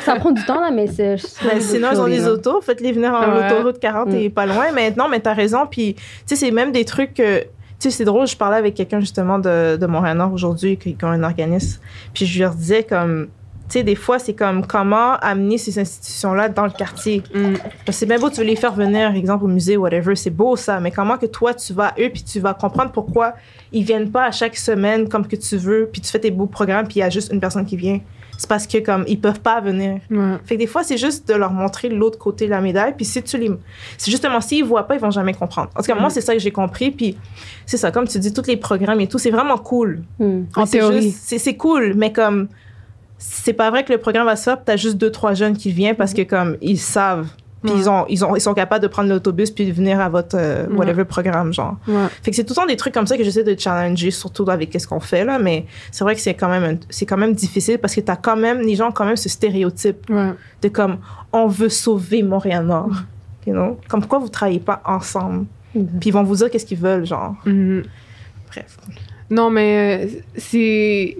ça prend du temps, là, mais c'est. Ben, sinon, ils ont des autos. Faites-les venir en Ouais. autoroute 40 Mm. et pas loin. Mais non, mais t'as raison. Puis, tu sais, c'est même des trucs que. Tu sais, c'est drôle. Je parlais avec quelqu'un, justement, de, de Montréal-Nord aujourd'hui, qui, qui ont un organisme. Puis, je leur disais, comme. Tu sais, des fois, c'est comme comment amener ces institutions-là dans le quartier? Mm. Parce que c'est bien beau, tu veux les faire venir, exemple, au musée, whatever, c'est beau ça, mais comment que toi, tu vas à eux, puis tu vas comprendre pourquoi ils viennent pas à chaque semaine comme que tu veux, puis tu fais tes beaux programmes, puis il y a juste une personne qui vient. C'est parce que, comme, ils peuvent pas venir. Fait que des fois, c'est juste de leur montrer l'autre côté de la médaille. Puis si tu les. C'est justement, s'ils voient pas, ils vont jamais comprendre. En tout cas, moi, c'est ça que j'ai compris. Puis c'est ça, comme tu dis, tous les programmes et tout, c'est vraiment cool. Hmm. En théorie. c'est cool, mais comme. C'est pas vrai que le programme va se faire, t'as juste deux, trois jeunes qui viennent parce que, comme, ils savent Puis Ouais. ils, ont, ils, ont, ils sont capables de prendre l'autobus puis de venir à votre euh, Ouais. whatever programme, genre. Ouais. Fait que c'est tout le temps des trucs comme ça que j'essaie de challenger, surtout avec ce qu'on fait, là. Mais c'est vrai que c'est quand même, c'est quand même difficile parce que t'as quand même, les gens ont quand même ce stéréotype de comme, on veut sauver Montréal-Nord. You know? Comme pourquoi vous travaillez pas ensemble? Puis ils vont vous dire qu'est-ce qu'ils veulent, genre. Mhm. Bref. Non, mais euh, c'est.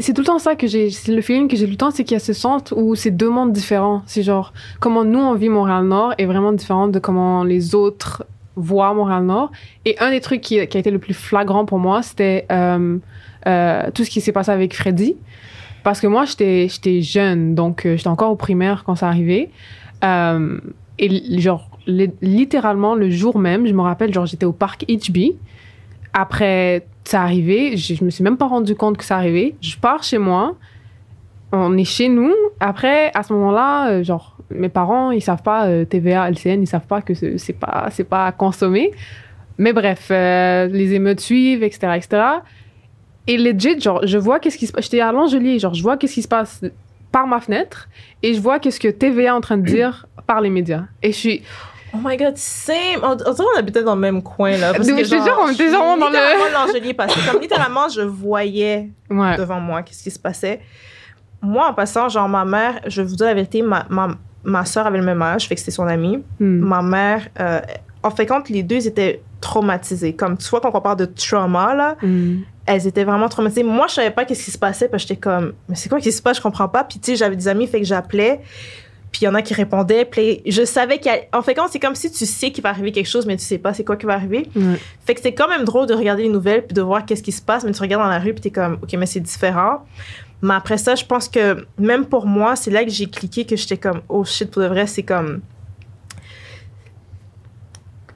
C'est tout le temps ça que j'ai. C'est le feeling que j'ai tout le temps, c'est qu'il y a ce centre où c'est deux mondes différents. C'est genre, comment nous on vit Montréal-Nord est vraiment différent de comment les autres voient Montréal-Nord. Et un des trucs qui, a été le plus flagrant pour moi, c'était euh, euh, tout ce qui s'est passé avec Freddy. Parce que moi, j'étais jeune, donc euh, j'étais encore au primaire quand ça arrivait. Et genre, li- littéralement, le jour même, je me rappelle, genre, j'étais au parc HB. Après, ça arrivé, je, je me suis même pas rendu compte que ça arrivait. Je pars chez moi, on est chez nous. Après, à ce moment-là, euh, genre, mes parents, ils savent pas euh, TVA, LCN, ils savent pas que c'est c'est pas, c'est pas à consommer. Mais bref, euh, les émeutes suivent, etc., etc. Et legit, genre, je vois qu'est-ce qui se passe. J'étais à l'Angelier, genre, je vois qu'est-ce qui se passe par ma fenêtre et je vois qu'est-ce que TVA est en train de dire par les médias. Et je suis, Oh my god, same. On, on dirait qu'on habitait dans le même coin, là. Parce Je que, te jure, genre, on était genre dans le- que comme littéralement, je voyais ouais, devant moi qu'est-ce qui se passait. Moi, en passant, genre, ma mère, je vous dire la vérité, ma, ma, ma soeur avait le même âge, fait que c'était son amie. Hmm. Ma mère, euh, en fait, quand les deux étaient traumatisés, comme tu vois, quand on parle de trauma, là, Hmm. elles étaient vraiment traumatisées. Moi, je savais pas qu'est-ce qui se passait, parce que j'étais comme, mais c'est quoi qui se passe, je comprends pas. Puis, tu sais, j'avais des amis, fait que j'appelais. Puis il y en a qui répondaient. Puis je savais qu'il y a- En fait, quand c'est comme si tu sais qu'il va arriver quelque chose, mais tu sais pas c'est quoi qui va arriver. Fait que c'est quand même drôle de regarder les nouvelles puis de voir qu'est-ce qui se passe, mais tu regardes dans la rue puis t'es comme, ok, mais c'est différent. Mais après ça, je pense que même pour moi, c'est là que j'ai cliqué que j'étais comme, oh shit, pour de vrai, c'est comme.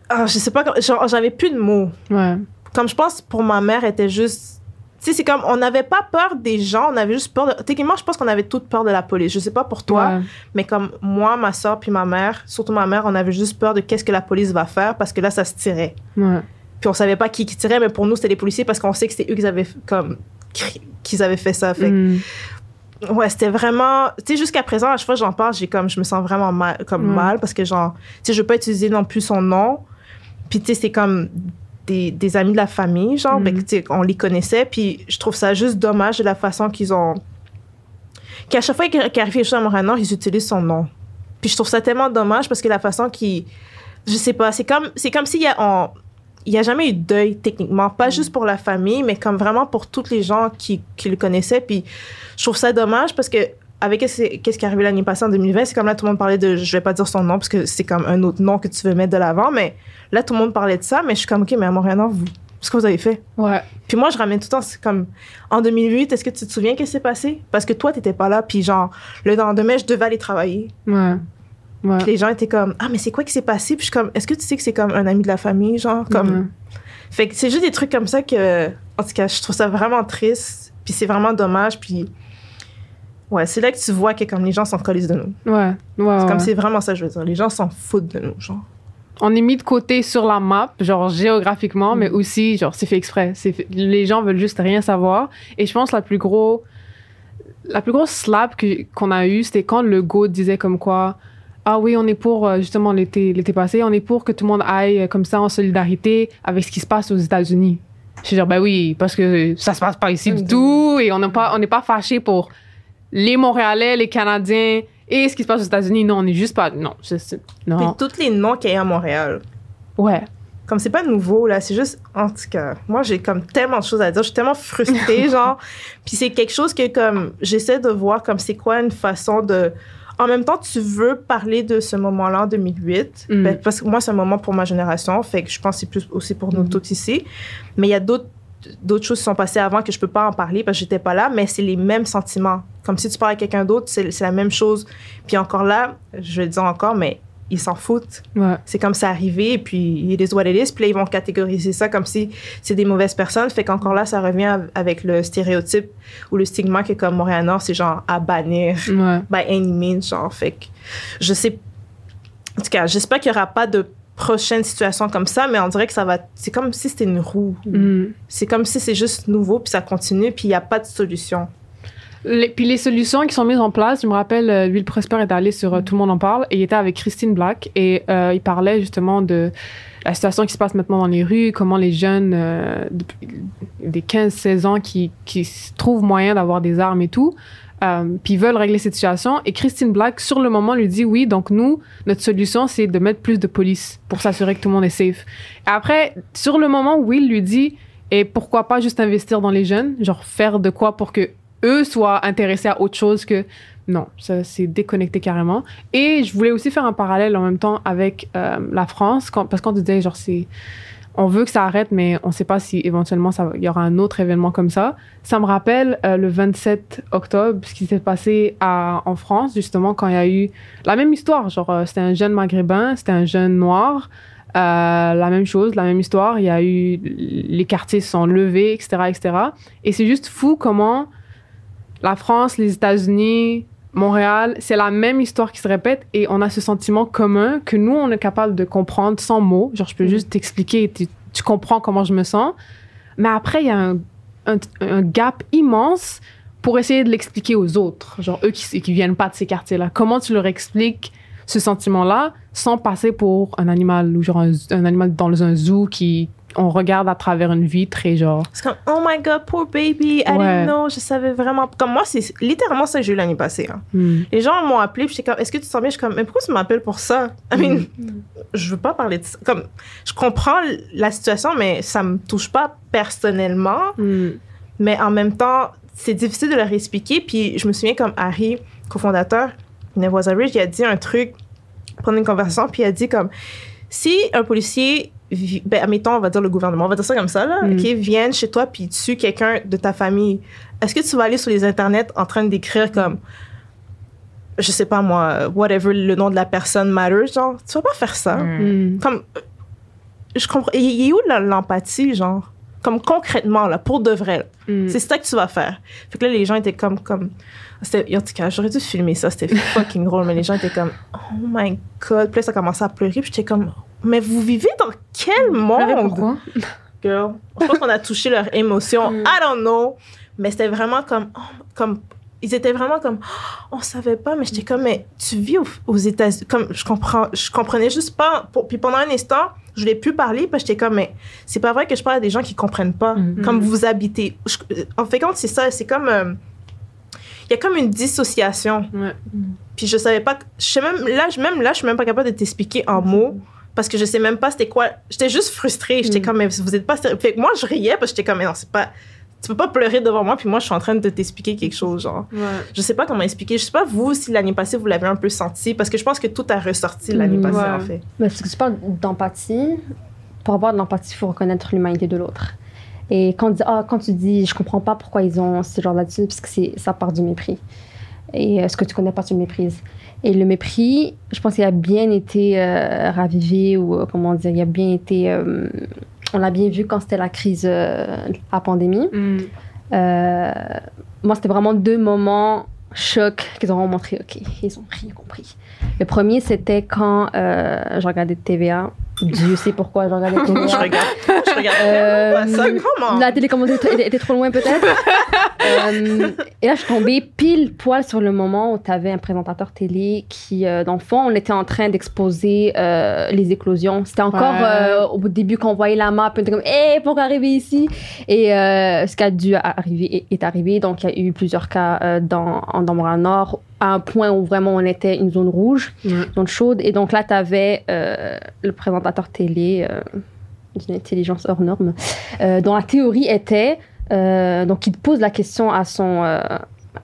Ah, je sais pas, j'avais plus de mots. Ouais. Comme je pense pour ma mère, était juste. Sais, c'est comme, on n'avait pas peur des gens, on avait juste peur de. Techniquement, je pense qu'on avait toute peur de la police. Je sais pas pour toi, Ouais. mais comme moi, ma soeur puis ma mère, surtout ma mère, on avait juste peur de qu'est-ce que la police va faire parce que là, ça se tirait. Ouais. Puis on savait pas qui, qui tirait, mais pour nous, c'était les policiers parce qu'on sait que c'était eux qui avaient, comme, qu'ils avaient fait ça. Fait Hmm. ouais, c'était vraiment. Tu sais, jusqu'à présent, à chaque fois que j'en parle, j'ai comme, je me sens vraiment mal, comme Ouais. mal parce que, genre, tu sais, je veux pas utiliser non plus son nom. Puis, tu sais, c'est comme des, des amis de la famille, genre, ben, sais, on les connaissait. Puis, je trouve ça juste dommage de la façon qu'ils ont. Qu'à chaque fois qu'il qu'il arrive quelque chose à Montréal-Nord, ils utilisent son nom. Puis, je trouve ça tellement dommage parce que la façon qu'ils. Je sais pas, c'est comme, c'est comme s'il y a. on- il n'y a jamais eu de deuil techniquement, pas juste pour la famille, mais comme vraiment pour tous les gens qui, qui le connaissaient. Puis je trouve ça dommage parce que avec qu'est-ce qui est arrivé l'année passée en 2020, c'est comme là tout le monde parlait de, je vais pas dire son nom parce que c'est comme un autre nom que tu veux mettre de l'avant, mais là tout le monde parlait de ça, mais je suis comme ok, mais à Montréal, vous, qu'est-ce que vous avez fait Ouais. Puis moi je ramène tout le temps, c'est comme en 2008, est-ce que tu te souviens qu'est-ce qui s'est passé? Parce que toi t'étais pas là, puis genre le lendemain je devais aller travailler. Ouais. Ouais. Puis les gens étaient comme ah mais c'est quoi qui s'est passé? Puis je suis comme est-ce que tu sais que c'est comme un ami de la famille, genre comme fait que c'est juste des trucs comme ça que, en tout cas, je trouve ça vraiment triste. Puis c'est vraiment dommage. Puis, ouais, c'est là que tu vois que comme les gens sont collés de nous. Ouais. Ouais. C'est comme c'est vraiment ça, je veux dire. Les gens s'en foutent de nous, genre. on est mis de côté sur la map, genre géographiquement, mais aussi, genre, c'est fait exprès. Fait- Les gens veulent juste rien savoir. Et je pense la plus gros, la plus grosse slap qu'on a eue, c'était quand le go disait comme quoi, ah oui, on est pour, euh, justement, l'été, l'été passé, on est pour que tout le monde aille euh, comme ça en solidarité avec ce qui se passe aux États-Unis. Je suis genre, ben oui, parce que ça se passe pas ici du tout et on n'est pas, on n'est pas fâché pour les Montréalais, les Canadiens et ce qui se passe aux États-Unis. Non, on n'est juste pas, non, c'est- c'est- Puis non. tous les noms qu'il y a à Montréal. Ouais. Comme c'est pas nouveau, là, c'est juste, en tout cas, moi j'ai comme tellement de choses à dire, je suis tellement frustrée, genre. Puis c'est quelque chose que, comme, j'essaie de voir comme c'est quoi une façon de. En même temps, tu veux parler de ce moment-là en 2008, Mm. ben, parce que moi, c'est un moment pour ma génération, fait que je pense que c'est plus aussi pour nous Mm. tous ici. Mais il y a d'autres d'autres choses sont passées avant que je peux pas en parler parce que j'étais pas là, mais c'est les mêmes sentiments. Comme si tu parles à quelqu'un d'autre, c'est la même chose. Puis encore là, je vais le dire encore, mais ils s'en foutent Ouais. c'est comme ça arrivé, et puis il est what it is, puis là, ils vont catégoriser ça comme si c'est des mauvaises personnes. Fait qu'encore là, ça revient av- avec le stéréotype ou le stigma que comme Montréal-Nord, c'est genre à bannir Ouais. by any means, genre. Fait que je sais. En tout cas, j'espère qu'il n'y aura pas de prochaine situation comme ça, mais on dirait que ça va. C'est comme si c'était une roue. Mm. C'est comme si c'est juste nouveau, puis ça continue, puis il n'y a pas de solution. Les- puis les solutions qui sont mises en place, je me rappelle, euh, lui, le Prosper est allé sur euh, Tout le monde en parle et il était avec Christine Black et euh, il parlait justement de la situation qui se passe maintenant dans les rues, comment les jeunes euh, des 15-16 ans qui, qui trouvent moyen d'avoir des armes et tout, euh, puis ils veulent régler cette situation. Et Christine Black, sur le moment, lui dit oui, donc nous, notre solution, c'est de mettre plus de police pour s'assurer que tout le monde est safe. Et après, sur le moment, Will lui dit et pourquoi pas juste investir dans les jeunes, genre faire de quoi pour que eux soient intéressés à autre chose que non, ça c'est déconnecté carrément. Et je voulais aussi faire un parallèle en même temps avec euh, la France, parce qu'on disait genre c'est on veut que ça arrête, mais on ne sait pas si éventuellement il y aura un autre événement comme ça. Ça me rappelle euh, le 27 octobre, ce qui s'est passé en France, justement, quand il y a eu la même histoire. Genre, euh, c'était un jeune maghrébin, c'était un jeune noir. Euh, la même chose, la même histoire. Il y a eu les quartiers se sont levés, etc., etc. Et c'est juste fou comment la France, les États-Unis, Montréal, c'est la même histoire qui se répète et on a ce sentiment commun que nous, on est capable de comprendre sans mots. Genre, je peux juste t'expliquer et tu, tu comprends comment je me sens. Mais après, il y a un, un, un gap immense pour essayer de l'expliquer aux autres. Genre, eux qui, qui viennent pas de ces quartiers-là. Comment tu leur expliques ce sentiment-là sans passer pour un animal ou genre un, un animal dans un zoo qui on regarde à travers une vitre et genre C'est comme, oh my god, poor baby, I Ouais. didn't know, je savais vraiment. Comme moi, c'est littéralement ça que j'ai eu l'année passée. hein. hmm. Les gens m'ont appelé, puis j'étais comme, est-ce que tu te sens bien? Je suis comme, mais pourquoi tu m'appelles pour ça? I mean, je veux pas parler de ça. Comme, je comprends la situation, mais ça me touche pas personnellement. Hmm. Mais en même temps, c'est difficile de leur expliquer. Puis je me souviens comme Harry, cofondateur, Nevoisa Ridge, il a dit un truc, pendant une conversation, puis il a dit comme, si un policier, ben, admettons, on va dire le gouvernement, on va dire ça comme ça, là, Mm. OK, viennent chez toi puis tue quelqu'un de ta famille, est-ce que tu vas aller sur les internets en train d'écrire comme, je sais pas moi, whatever, le nom de la personne matters, genre, tu vas pas faire ça. Hmm. Comme, euh, je comprends, il il est où l'empathie, genre? Comme concrètement, là, pour de vrai. Hmm. C'est ça que tu vas faire. Fait que là, les gens étaient comme. comme c'était- en tout cas, j'aurais dû filmer ça, c'était fucking drôle, mais les gens étaient comme, oh my god. Puis là, ça commençait à pleurer, puis j'étais comme, mais vous vivez dans quel monde? pourquoi? Girl. Je pense qu'on a touché leurs émotions. Mm. I don't know. Mais c'était vraiment comme, oh, comme, ils étaient vraiment comme, oh, on savait pas, mais j'étais comme, mais tu vis aux, aux États-Unis. Comme, je comprends, je comprenais juste pas. Pour- puis pendant un instant, je voulais plus parler, parce que j'étais comme, mais c'est pas vrai que je parle à des gens qui comprennent pas. Mm. Comme vous habitez. Je- en fait, quand c'est ça, c'est comme, euh, il y a comme une dissociation. Ouais. Puis je savais pas, je sais même, là, je- même là, je suis même pas capable de t'expliquer en mots. Parce que je sais même pas c'était quoi. J'étais juste frustrée. J'étais Mm. comme, mais vous êtes pas sérieux. Fait que moi, je riais parce que j'étais comme, mais non, c'est pas. Tu peux pas pleurer devant moi, puis moi, je suis en train de t'expliquer quelque chose, genre. Ouais. Je sais pas comment expliquer. Je sais pas, vous, si l'année passée, vous l'avez un peu senti, parce que je pense que tout a ressorti l'année Mm, passée, ouais. en fait. Mais parce que tu parles d'empathie. Pour avoir de l'empathie, il faut reconnaître l'humanité de l'autre. Et quand, dit- ah, quand tu dis, je comprends pas pourquoi ils ont ce genre d'attitude, parce que c'est- ça part du mépris. Et euh, ce que tu connais pas, tu le méprises. Et le mépris, je pense qu'il a bien été euh, ravivé, ou euh, comment dire, il a bien été. euh, on l'a bien vu quand c'était la crise, euh, la pandémie. Euh, moi, c'était vraiment deux moments choc qu'ils ont montré. OK, ils ont rien compris. Le premier, c'était quand je regardais TVA. Dieu sait pourquoi je regardais. Je regarde. Je regarde Euh, ça. Comment? La télécommande était, trop loin peut-être. Euh, et là, je suis tombée pile poil sur le moment où tu avais un présentateur télé qui, euh, dans le fond, on était en train d'exposer euh, les éclosions. C'était encore Ouais. euh, au début qu'on voyait la map, on était comme, hé, pour arriver ici? Et euh, ce qui a dû arriver est, est arrivé. Donc, il y a eu plusieurs cas euh, dans, en- Montréal-Nord, à un point où vraiment on était une zone rouge, Ouais. zone chaude. Et donc là, tu avais le présentateur télé. euh, d'une intelligence hors norme, euh, dont la théorie était, euh, donc il pose la question à son, euh,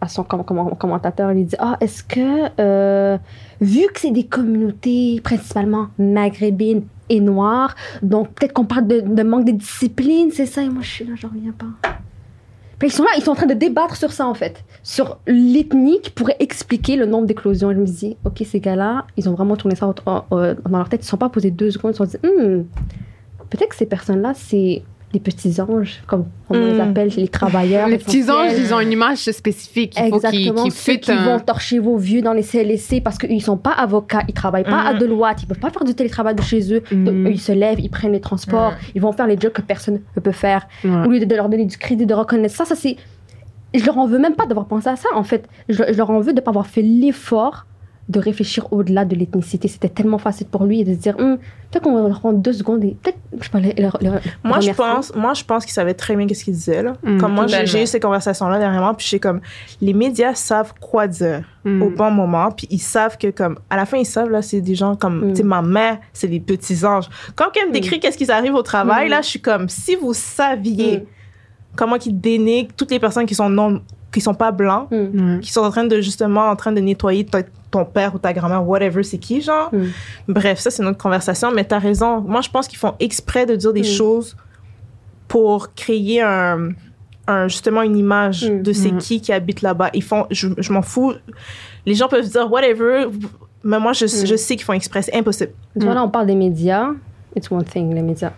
à son com- com- commentateur, il lui dit, ah, est-ce que, euh, vu que c'est des communautés principalement maghrébines et noires, donc peut-être qu'on parle de, de manque de discipline, c'est ça, et moi je suis là, j'en reviens pas. Ils sont là, ils sont en train de débattre sur ça en fait, sur l'ethnie qui pourrait expliquer le nombre d'éclosions. Je me dis, ok, ces gars-là, ils ont vraiment tourné ça dans leur tête, ils ne sont pas posés deux secondes, ils se sont dit, Hmm, peut-être que ces personnes-là, c'est des petits anges, comme on les Mm. appelle, les travailleurs. Les petits anges, ils ont une image spécifique. Il faut qu'ils Exactement, qu'ils ceux qui un- vont torcher vos vieux dans les CLSC parce qu'ils ne sont pas avocats, ils travaillent pas à Mhm. Deloitte, ils peuvent pas faire du télétravail de chez eux. Donc, eux, ils se lèvent, ils prennent les transports, ils vont faire les jobs que personne ne peut faire. Au lieu de leur donner du crédit de reconnaissance, ça, ça c'est je leur en veux même pas d'avoir pensé à ça, en fait. Je, je leur en veux de pas avoir fait l'effort de réfléchir au-delà de l'ethnicité. C'était tellement facile pour lui de se dire, Hum, peut-être qu'on va leur prendre deux secondes et peut-être, je sais pas, les, les- les Moi, je pense, moi, je pense qu'il savait très bien qu'est-ce qu'il disait, là. Mm, comme moi, j'ai- eu ces conversations-là dernièrement, puis j'ai comme, les médias savent quoi dire Mm. au bon moment, puis ils savent que, comme, à la fin, ils savent, là, c'est des gens comme, Mm. tu sais, ma mère, c'est des petits anges. Quand quelqu'un me décrit qu'est-ce qui arrive au travail, là, je suis comme, si vous saviez Mm. comment ils dénigrent toutes les personnes qui sont non, qui sont pas blancs, Hum, qui sont en train de, justement, en train de nettoyer ton père ou ta grand-mère, whatever, c'est qui, genre. Mm. Bref, ça, c'est notre conversation, mais t'as raison. Moi, je pense qu'ils font exprès de dire des Mm. choses pour créer un, un- justement une image Mm. de c'est Mm. qui qui habite là-bas. Ils font, je, je m'en fous. Les gens peuvent dire whatever, mais moi, je, Mm. je sais qu'ils font exprès. C'est impossible. Tu vois, là, on parle des médias. It's one thing, les médias.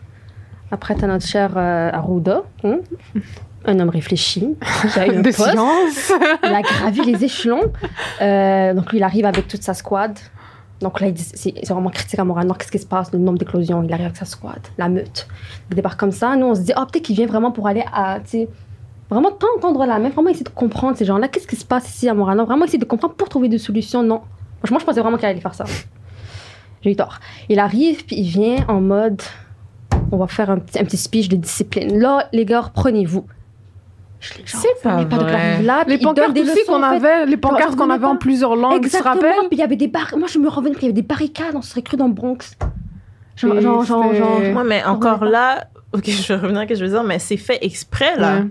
Après, t'as notre cher euh, Arruda, hein, un homme réfléchi, qui a eu un De poste. science. il a gravi les échelons. Euh, donc, lui, il arrive avec toute sa squad. Donc là, c'est vraiment critique à Montréal. Qu'est-ce qui se passe? Le nombre d'éclosions. Il arrive avec sa squad, la meute. Il débarque comme ça. Nous, on se dit, oh, peut-être qu'il vient vraiment pour aller à. Vraiment tendre la main, vraiment essayer de comprendre ces gens-là. Qu'est-ce qui se passe ici à Montréal Nord. Vraiment essayer de comprendre pour trouver des solutions? Non. Moi, je pensais vraiment qu'il allait faire ça. J'ai eu tort. Il arrive, puis il vient en mode on va faire un petit, un petit speech de discipline. Là, les gars, prenez-vous. Je les- genre, C'est pas venez de vrai. là, Les pancartes des aussi leçons, qu'on avait, les pancartes qu'on avait en pas. plusieurs langues, tu te rappelles Puis il y avait des barricades. Moi, je me revenais qu'il y avait des barricades. On serait cru dans le Bronx. Genre, genre, genre, genre. Moi, mais encore là, ok, je vais revenir à ce que je veux dire, mais c'est fait exprès, là. Ouais.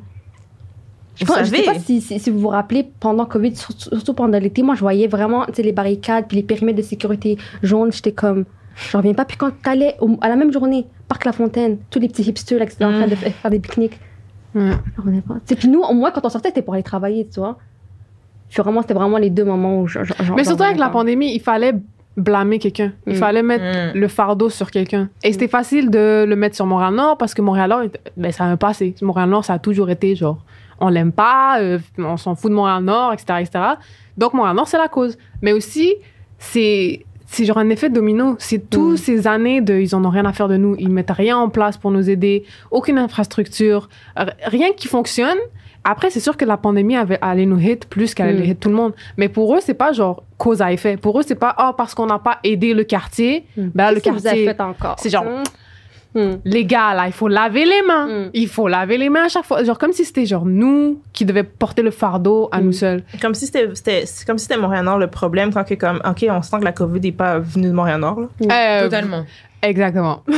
Je je sais pas si, si, si vous vous rappelez, pendant Covid, surtout, pendant l'été, moi, je voyais vraiment tu les barricades puis les périmètres de sécurité jaunes. J'étais comme, je reviens pas. Puis quand t'allais au- à la même journée, Parc La Fontaine, tous les petits hipsters là, qui étaient en train de fa- faire des pique-niques, Ouais. je revenais pas. Puis nous, au moins, quand on sortait, c'était pour aller travailler, tu vois. Puis vraiment, c'était vraiment les deux moments où je. je- Mais surtout avec la pandémie, il fallait blâmer quelqu'un. Il Mm. fallait mettre Mm. le fardeau sur quelqu'un. Et c'était facile de le mettre sur Montréal-Nord parce que Montréal-Nord, ben, ça a un passé. Montréal-Nord, ça a toujours été genre, on l'aime pas, euh, on s'en fout de Montréal-Nord, etc., etc. Donc Montréal-Nord, c'est la cause. Mais aussi, c'est c'est genre un effet domino. C'est toutes ces années de ils en ont rien à faire de nous. Ils mettent rien en place pour nous aider. Aucune infrastructure. Rien qui fonctionne. Après, c'est sûr que la pandémie avait, allait nous hit plus qu'elle allait Mm. hit tout le monde. Mais pour eux, c'est pas genre cause à effet. Pour eux, c'est pas, oh, parce qu'on n'a pas aidé le quartier. Mm. Ben, le vous avez quartier, fait encore? c'est genre- Mm. Mm. les gars, là, il faut laver les mains. Mm. Il faut laver les mains à chaque fois. Genre, comme si c'était genre nous qui devions porter le fardeau à Mm. nous seuls. Comme si c'était, comme si c'était Montréal-Nord le problème quand que comme, ok, on sent que la COVID n'est pas venue de Montréal-Nord, là. Euh, Totalement. Exactement.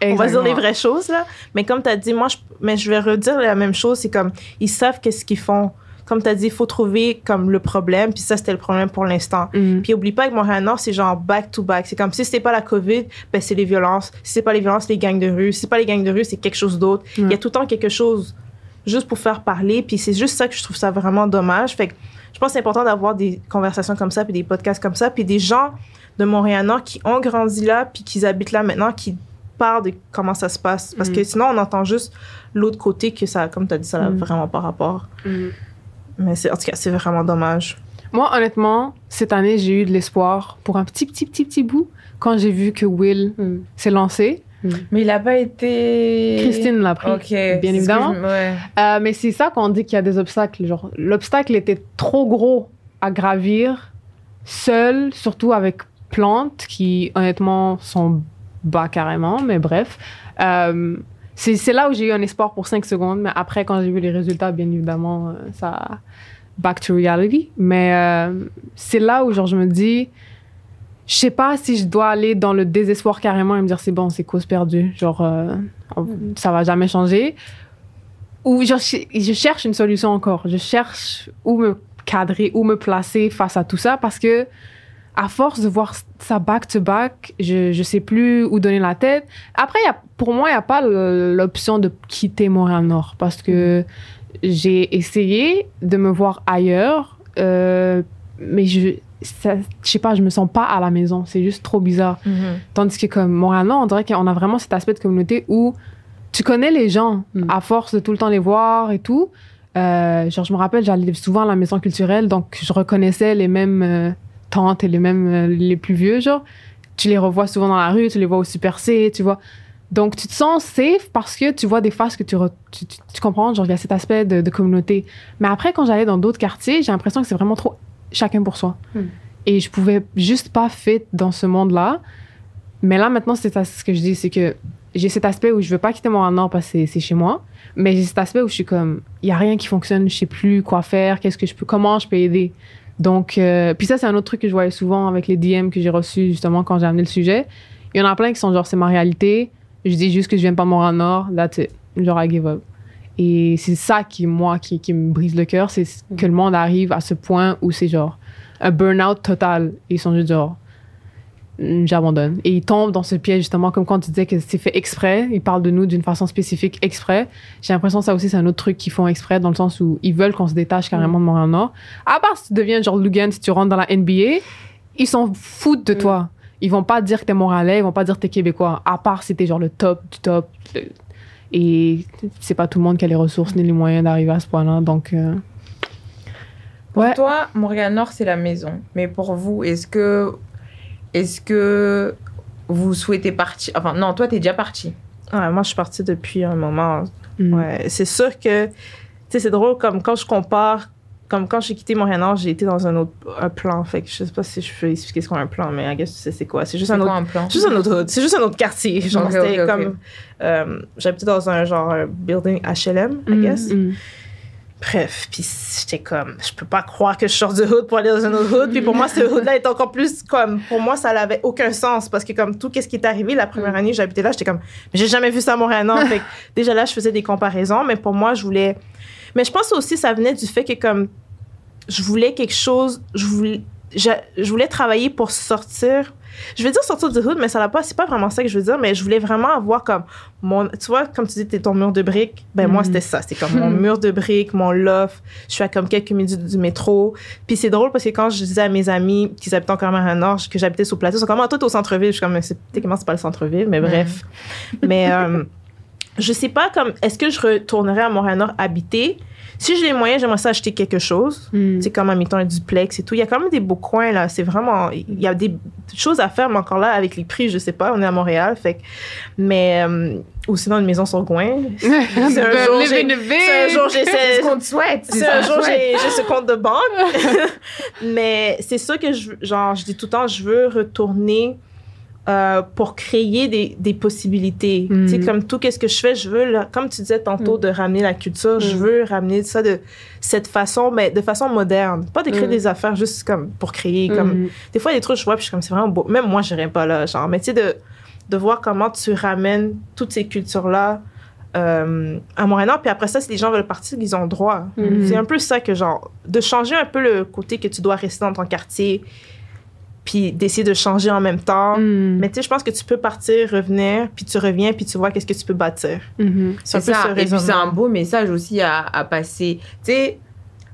On va dire les Exactement. vraies choses, là. Mais comme tu as dit, moi, je, mais je vais redire la même chose. C'est comme, ils savent qu'est-ce qu'ils font. Comme tu as dit, il faut trouver comme le problème. Puis ça, c'était le problème pour l'instant. Mm. Puis oublie pas que Montréal-Nord, c'est genre back-to-back. C'est comme si c'était pas la COVID, ben c'est les violences. Si c'est pas les violences, les gangs de rue. Si c'est pas les gangs de rue, c'est quelque chose d'autre. Il y a tout le temps quelque chose juste pour faire parler. Puis c'est juste ça que je trouve ça vraiment dommage. Fait que je pense que c'est important d'avoir des conversations comme ça, puis des podcasts comme ça, puis des gens de Montréal-Nord qui ont grandi là, puis qui habitent là maintenant, qui parlent de comment ça se passe. Parce que sinon, on entend juste l'autre côté que ça, comme tu as dit, ça n'a Mm. vraiment pas rapport. Mm. Mais c'est, en tout cas, c'est vraiment dommage. Moi, honnêtement, cette année, j'ai eu de l'espoir pour un petit, petit, petit, petit bout quand j'ai vu que Will Mm. s'est lancé. Mais il a pas été. Christine l'a pris. Que évidemment. je- ouais. Euh, mais c'est ça qu'on dit qu'il y a des obstacles. Genre, l'obstacle était trop gros à gravir seul, surtout avec Plante, qui honnêtement sont bas carrément, mais bref. Euh, c'est là où j'ai eu un espoir pour 5 secondes, mais après, quand j'ai vu les résultats, bien évidemment, euh, ça. Back to reality. Mais euh, c'est là où, genre, je me dis. Je sais pas si je dois aller dans le désespoir carrément et me dire c'est bon, c'est cause perdue. Genre, euh, ça va jamais changer ou genre, je cherche une solution encore. Je cherche où me cadrer, où me placer face à tout ça parce que à force de voir ça back to back, je je sais plus où donner la tête. Après, il y a, pour moi, il n'y a pas l'option de quitter Montréal-Nord parce que j'ai essayé de me voir ailleurs, euh, mais je ça- je sais pas, je me sens pas à la maison. C'est juste trop bizarre. Mhm. Tandis que comme Montréal-Nord, on dirait qu'on a vraiment cet aspect de communauté où tu connais les gens Mm. à force de tout le temps les voir et tout. Euh, genre, je me rappelle, j'allais souvent à la maison culturelle, donc je reconnaissais les mêmes euh, tantes et les mêmes, euh, les plus vieux, genre. Tu les revois souvent dans la rue, tu les vois au Super C, tu vois. Donc, tu te sens safe parce que tu vois des faces que tu, re- tu, tu- tu comprends, genre, il y a cet aspect de, de communauté. Mais après, quand j'allais dans d'autres quartiers, j'ai l'impression que c'est vraiment trop chacun pour soi. Hmm. Et je pouvais juste pas fit dans ce monde-là. Mais là, maintenant, c'est ce que je dis, c'est que j'ai cet aspect où je veux pas quitter mon nord parce que c'est- c'est chez moi. Mais j'ai cet aspect où je suis comme, il y a rien qui fonctionne, je sais plus quoi faire, qu'est-ce que je peux, comment je peux aider. Donc, euh, puis ça, c'est un autre truc que je voyais souvent avec les DM que j'ai reçus justement quand j'ai amené le sujet. Il y en a plein qui sont genre, c'est ma réalité. Je dis juste que je viens pas Montréal-Nord. That's it. Genre, I give up. Et c'est ça qui, moi, qui, qui me brise le cœur. C'est que le monde arrive à ce point où c'est genre un burn-out total. Ils sont juste genre, j'abandonne. Et ils tombent dans ce piège, justement, comme quand tu disais que c'est fait exprès. Ils parlent de nous d'une façon spécifique exprès. J'ai l'impression que ça aussi, c'est un autre truc qu'ils font exprès, dans le sens où ils veulent qu'on se détache carrément de Montréal-Nord. À part si tu deviens genre Lugan, si tu rentres dans la NBA, ils s'en foutent de toi. Ils vont pas dire que t'es Montréalais, ils vont pas dire que t'es Québécois. À part si t'es genre le top du top. Et c'est pas tout le monde qui a les ressources ni les moyens d'arriver à ce point-là. Donc, euh, Pour Ouais. toi, Montréal-Nord, c'est la maison. Mais pour vous, est-ce que, est-ce que vous souhaitez partir? Enfin, non, toi, t'es déjà parti. Ouais, moi, je suis partie depuis un moment. mm. Ouais, c'est sûr que, tu sais, c'est drôle, comme quand je compare, comme quand j'ai quitté Montréal-Nord, j'ai été dans un autre un plan. Fait que je sais pas si je peux expliquer ce qu'est un plan, mais I guess tu sais c'est quoi? C'est juste C'est un quoi autre. un plan? C'est juste un autre hood. C'est juste un autre quartier. Genre, Ok, c'était comme. euh, J'habitais dans un genre un building HLM, I Mm, guess. mm. Bref, puis j'étais comme, je peux pas croire que je sors du hood pour aller dans un autre hood. Puis pour moi, ce hood-là est encore plus comme, pour moi, ça n'avait aucun sens parce que comme tout ce qui est arrivé la première année, j'habitais là, j'étais comme, mais j'ai jamais vu ça à Montréal. Non, fait déjà là, je faisais des comparaisons, mais pour moi, je voulais. Mais je pense aussi, ça venait du fait que comme, je voulais quelque chose, je voulais, je, je voulais travailler pour sortir. Je vais dire sortir du hood, mais ça n'a pas, c'est pas vraiment ça que je veux dire, mais je voulais vraiment avoir comme mon, tu vois, comme tu dis, t'es ton mur de briques. Ben, moi, Mhm. c'était ça. C'était comme mon mur de briques, mon loft. Je suis à comme quelques minutes du, métro. Puis c'est drôle parce que quand je disais à mes amis qui habitaient encore à Nord que j'habitais sur le plateau, ils sont comme, ah, toi, t'es au centre-ville. Je suis comme, techniquement, c'est pas le centre-ville, mais bref. mais, euh, je sais pas comme, est-ce que je retournerais à Montréal-Nord habiter? Si j'ai les moyens, j'aimerais ça acheter quelque chose. Mm. C'est comme, mettons, un duplex et tout. Il y a quand même des beaux coins, là. C'est vraiment... Il y a des choses à faire, mais encore là, avec les prix, je sais pas. On est à Montréal, fait que... Mais... euh, ou sinon, une maison sur Gouin. C'est un jour, j'ai- c'est un jour, C'est j'essaie... ce qu'on te souhaite. C'est ce un jour, j'ai j'ai ce compte de banque. Mais c'est ça que je, genre, je dis tout le temps, je veux retourner euh, pour créer des, des possibilités. Mm. Tu sais, comme tout, qu'est-ce que je fais, je veux, là, comme tu disais tantôt, de ramener la culture, je Mm. veux ramener ça de cette façon, mais de façon moderne. Pas de créer Mm. des affaires juste comme pour créer. Comme, Mm. des fois, il y a des trucs, je vois, puis je suis comme, c'est vraiment beau. Même moi, je n'irais pas là, genre. Mais tu sais, de, de voir comment tu ramènes toutes ces cultures-là euh, à Montréal. Puis après ça, si les gens veulent partir, ils ont le droit. C'est un peu ça que, genre, de changer un peu le côté que tu dois rester dans ton quartier, puis d'essayer de changer en même temps. Mm. Mais tu sais, je pense que tu peux partir, revenir, puis tu reviens, puis tu vois qu'est-ce que tu peux bâtir. Mhm. C'est un peu ça. ce Et puis c'est un beau message aussi à, à passer. Tu sais,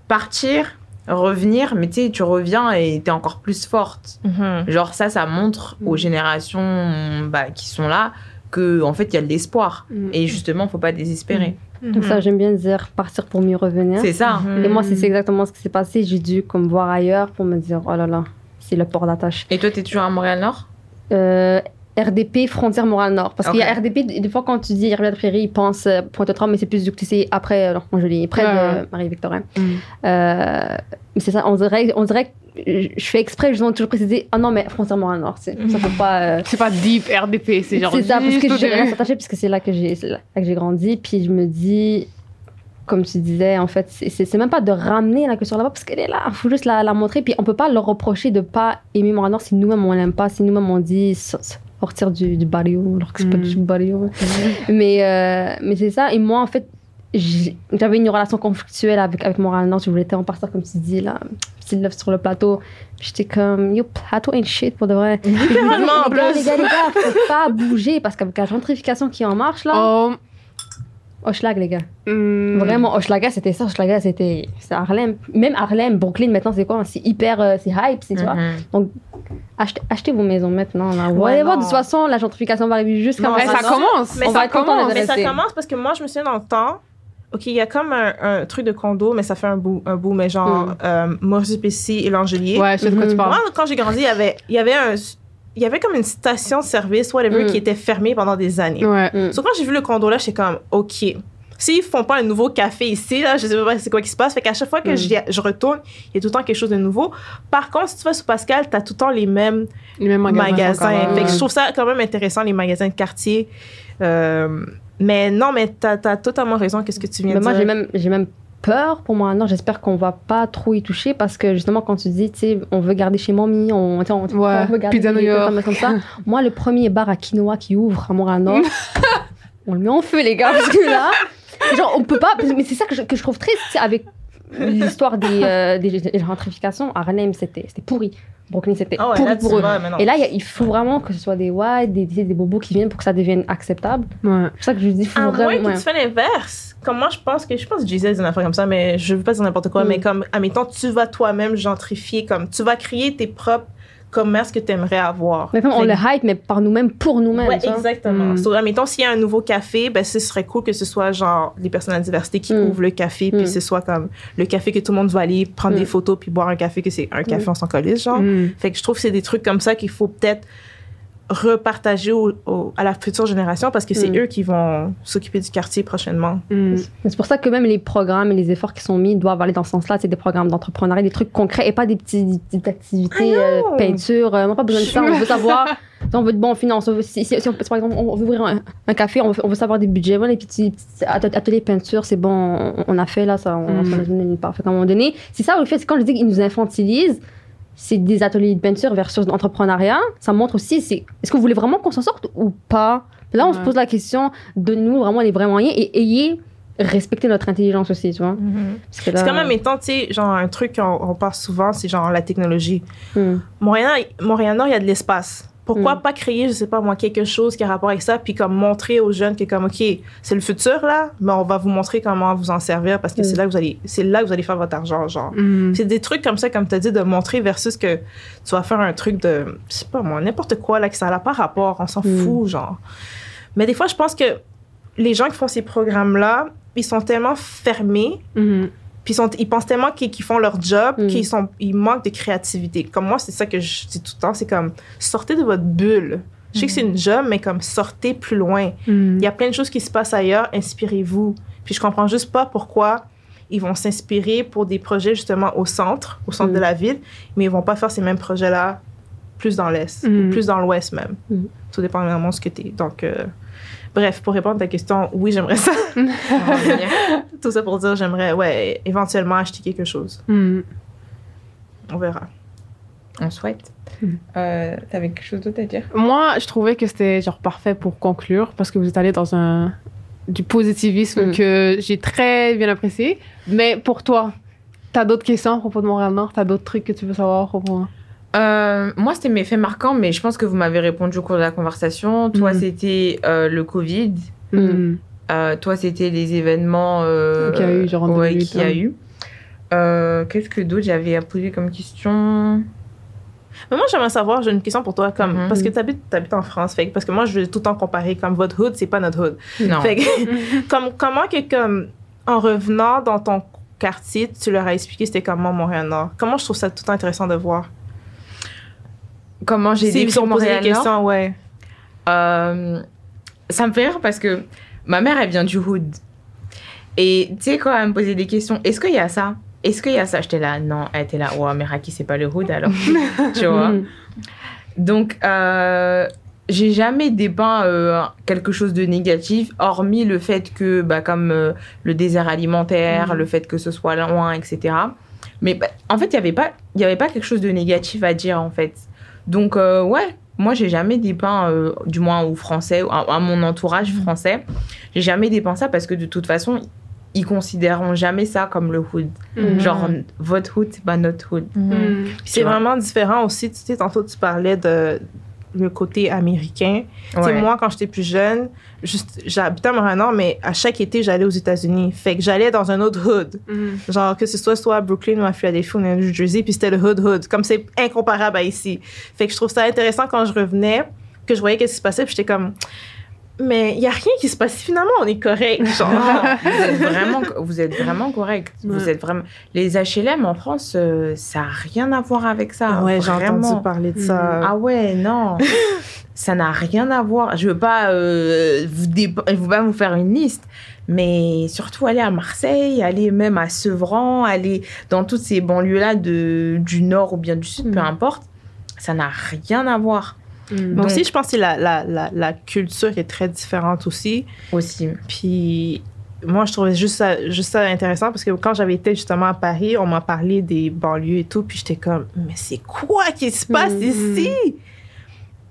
partir, revenir, mais tu sais, tu reviens et t'es encore plus forte. Mhm. Genre ça, ça montre aux générations bah, qui sont là que en fait il y a de l'espoir. Mm. Et justement, faut pas désespérer. Donc ça, j'aime bien dire partir pour mieux revenir. C'est ça. Et moi, c'est c'est exactement ce qui s'est passé. J'ai dû comme voir ailleurs pour me dire, oh là là, c'est le port d'attache. Et toi, t'es toujours à Montréal-Nord Euh, RDP, frontière Montréal-Nord. Parce qu'il y a. RDP, des fois, quand tu dis Rivière-de-Prairie, ils pensent euh, Pointe-aux-Trembles, mais c'est plus du que c'est après, euh, non, je l'ai, près Ouais. de Marie-Victorin. Mm. Euh, mais c'est ça, on dirait, on dirait que je je fais exprès, justement, de toujours préciser, ah non, mais frontière Montréal-Nord, c'est- ça peut pas. euh, C'est pas deep RDP, c'est genre. c'est ça, parce que j'ai rien s'attacher, que j'ai c'est là que j'ai grandi. Puis je me dis, comme tu disais, en fait, c'est- même pas de ramener la culture là-bas, parce qu'elle est là, il faut juste la, la montrer. Puis on peut pas leur reprocher de pas aimer Montréal-Nord si nous-mêmes on l'aime pas, si nous-mêmes on dit so- sortir du, du barrio, alors que c'est pas Mm. du barrio. mais euh, mais c'est ça, et moi, en fait, j'avais une relation conflictuelle avec, avec Montréal-Nord, je voulais tellement partir, comme tu dis, là, petit love sur le plateau. J'étais comme, yo, plateau ain't shit pour de vrai. Les gars, plus. les gars, les gars, faut pas bouger parce qu'avec la gentrification qui est en marche là, Oh, Hochelag les gars. mm. Vraiment, Hochelaga c'était ça, Hochelaga c'était c'est Harlem. Même Harlem, Brooklyn maintenant c'est quoi? C'est hyper, euh, c'est hype, c'est tu vois. Mhm. Achetez, achetez vos maisons maintenant là. Vous Ouais, allez voir, de toute façon la gentrification va arriver jusqu'à Mais ça commence. Mais On ça va être content commence. Mais ça commence parce que moi, je me souviens dans le temps. OK, il y a comme un, un truc de condo, mais ça fait un bout, un bout mais genre Mm. euh, Maurice Duplessis et l'Angelier. Ouais, je sais de quoi tu parles. Moi, quand j'ai grandi, il y avait, il y avait un, il y avait comme une station-service, whatever, Mm. qui était fermée pendant des années. Ouais. Mm. So, quand j'ai vu le condo là, j'étais comme, OK. S'ils font pas un nouveau café ici, là, je sais pas c'est quoi qui se passe. Fait qu'à chaque fois que Mm. je retourne, il y a tout le temps quelque chose de nouveau. Par contre, si tu vas sur Pascal, t'as tout le temps les mêmes Les mêmes magasins. Fait que je trouve ça quand même intéressant, les magasins de quartier. Euh, mais non, mais t'as as totalement raison. Qu'est-ce que tu viens Mais de moi, dire? j'ai même, j'ai même peur pour moi. Non, j'espère qu'on va pas trop y toucher parce que justement, quand tu dis, tu sais, on veut garder chez mamie, on, sais, on, Ouais, on veut garder Pizza New des- York. comme, ça. moi, le premier bar à quinoa qui ouvre à Montréal-Nord, on le met en feu, les gars, parce que là, genre, on peut pas. Mais c'est ça que je, que je trouve triste, avec l'histoire des, euh, des, des gentrifications. Harlem, c'était c'était pourri. Brooklyn, c'était ouais, pourri pour eux. Et là, il y a- il faut vraiment que ce soit des whites, des, des, des bobos qui viennent pour que ça devienne acceptable. Ouais. C'est pour ça que je dis, il faut À moins vraiment. que tu fais l'inverse. Comme moi, je pense que je pense que dit une affaire comme ça, mais je veux pas dire n'importe quoi. Mm. Mais comme, admettons, tu vas toi-même gentrifier, comme tu vas créer tes propres commerces que tu aimerais avoir. Mais on Fait le hype, mais par nous-mêmes, pour nous-mêmes. Ouais, exactement. Mm. So, admettons, s'il y a un nouveau café, ben, ce serait cool que ce soit genre les personnes à diversité qui Mm. ouvrent le café, puis Mm. ce soit comme le café que tout le monde va aller prendre Mm. des photos, puis boire un café, que c'est un café, s'en colisse, genre. Mm. Fait que je trouve que c'est des trucs comme ça qu'il faut peut-être repartager au- au- à la future génération parce que c'est Mm. eux qui vont s'occuper du quartier prochainement. Mm. C'est pour ça que même les programmes et les efforts qui sont mis doivent aller dans ce sens-là. C'est des programmes d'entrepreneuriat, des trucs concrets et pas des, petites activités, euh, peinture. euh, on n'a pas besoin de ça. On veut savoir. si on veut de bon finance. On veut, si, si- si on, par exemple, on veut ouvrir un, un café, on veut, on veut savoir des budgets. Voilà, les petits, petits at- ateliers peinture, c'est bon, on, on a fait là, ça, on, Mm. une part. Fait qu'à un moment donné, c'est ça, le fait, c'est quand je dis qu'ils nous infantilisent, c'est des ateliers de peinture versus l'entrepreneuriat. Ça montre aussi, c'est est-ce que vous voulez vraiment qu'on s'en sorte ou pas? Là, on se pose la question, donnez-nous vraiment les vrais moyens et ayez respecté notre intelligence aussi, tu vois. Parce que là- C'est quand même étant, tu sais, genre un truc qu'on on parle souvent, c'est genre la technologie. Hmm. Montréal, Montréal-Nord, il y a de l'espace. Pourquoi Mm. pas créer, je sais pas moi, quelque chose qui a rapport avec ça, puis comme montrer aux jeunes que comme, OK, c'est le futur là, mais on va vous montrer comment vous en servir parce que Mm. c'est là que vous allez, c'est là que vous allez faire votre argent, genre. Mm. C'est des trucs comme ça, comme tu as dit, de montrer versus que tu vas faire un truc de, je sais pas moi, n'importe quoi, là, que ça n'a pas rapport, on s'en Mm. fout, genre. Mais des fois, je pense que les gens qui font ces programmes-là, ils sont tellement fermés, Mhm. Puis ils, sont, ils pensent tellement qu'ils font leur job Mm. qu'ils sont, ils manquent de créativité. Comme moi, c'est ça que je dis tout le temps, c'est comme, sortez de votre bulle. Je sais que c'est une job, mais comme, sortez plus loin. Mm. Il y a plein de choses qui se passent ailleurs, inspirez-vous. Puis je comprends juste pas pourquoi ils vont s'inspirer pour des projets justement au centre, au centre Mm. de la ville, mais ils vont pas faire ces mêmes projets-là plus dans l'est, Mm. ou plus dans l'ouest même. Mm. Tout dépend vraiment de ce que tu es. Donc, euh, bref, pour répondre à ta question, oui, j'aimerais ça. Tout ça pour dire, j'aimerais, ouais, éventuellement acheter quelque chose. Mm. On verra. On souhaite. Mhm. Euh, T'avais quelque chose d'autre à dire? Moi, je trouvais que c'était genre parfait pour conclure parce que vous êtes allé dans un du positivisme Mm. que j'ai très bien apprécié. Mais pour toi, t'as d'autres questions à propos de Montréal-Nord T'as d'autres trucs que tu veux savoir à propos de moi? Euh, moi, c'était mes faits marquants, mais je pense que vous m'avez répondu au cours de la conversation. Toi, Mhm. c'était euh, le Covid. Mm. Euh, toi, c'était les événements euh, Qu'il y a eu, genre en ouais, 2008, qu'il y a hein. eu. Euh, Qu'est-ce que d'autre j'avais à poser comme question? Mais moi, j'aimerais savoir, j'ai une question pour toi, comme, parce que tu habites, en France, fait, parce que moi, je veux tout le temps comparer, comme votre hood, c'est pas notre hood. Non. Fait que, comme, comment que, comme, en revenant dans ton quartier, tu leur as expliqué c'était comment Montréal-Nord? Comment je trouve ça tout le temps intéressant de voir? Comment j'ai décrit ont posé des questions, ouais. Euh, ça me fait rire parce que ma mère, elle vient du hood. Et tu sais, quand elle me posait des questions, est-ce qu'il y a ça? Est-ce qu'il y a ça? J'étais là, non. Elle était là, ouais, mais Raki, c'est pas le hood alors. tu vois? Mm. Donc, euh, j'ai jamais dépeint euh, quelque chose de négatif, hormis le fait que, bah, comme euh, le désert alimentaire, le fait que ce soit loin, etc. Mais bah, en fait, il n'y avait, pas- il y avait pas quelque chose de négatif à dire, en fait. Donc, euh, ouais, moi, j'ai jamais dépeint, euh, du moins aux Français, à, à mon entourage français, j'ai jamais dépeint ça parce que de toute façon, ils considéreront jamais ça comme le hood. Mhm. Genre, votre hood, c'est pas notre hood. Mm. Puis C'est vraiment différent aussi. Tu sais, tantôt, tu parlais de le côté américain. Tu sais, Ouais. moi, quand j'étais plus jeune, juste, j'habitais à Montréal-Nord, mais à chaque été, j'allais aux États-Unis. Fait que j'allais dans un autre hood. Mm. Genre, que ce soit soit à Brooklyn ou à Philadelphie ou à New Jersey, puis c'était le hood hood. Comme c'est incomparable à ici. Fait que je trouve ça intéressant quand je revenais, que je voyais qu'est-ce qui se passait, puis j'étais comme, mais il y a rien qui se passe. Finalement, on est correct. Genre, vous êtes vraiment, vous êtes vraiment correct. Vous êtes vraiment. Les HLM en France, euh, ça n'a rien à voir avec ça. ouais, j'ai entendu parler de ça. Ah ouais, non. ça n'a rien à voir. Je veux pas euh, vous, dé- pas vous faire une liste, mais surtout aller à Marseille, aller même à Sevran, aller dans toutes ces banlieues-là de du nord ou bien du sud, peu Mm. importe. Ça n'a rien à voir Mm. Mais Donc- aussi, je pense que la, la, la, la culture est très différente aussi. aussi. Puis moi, je trouvais juste ça, juste ça intéressant parce que quand j'avais été justement à Paris, on m'a parlé des banlieues et tout. Puis j'étais comme, mais c'est quoi qui se passe Mhm. ici?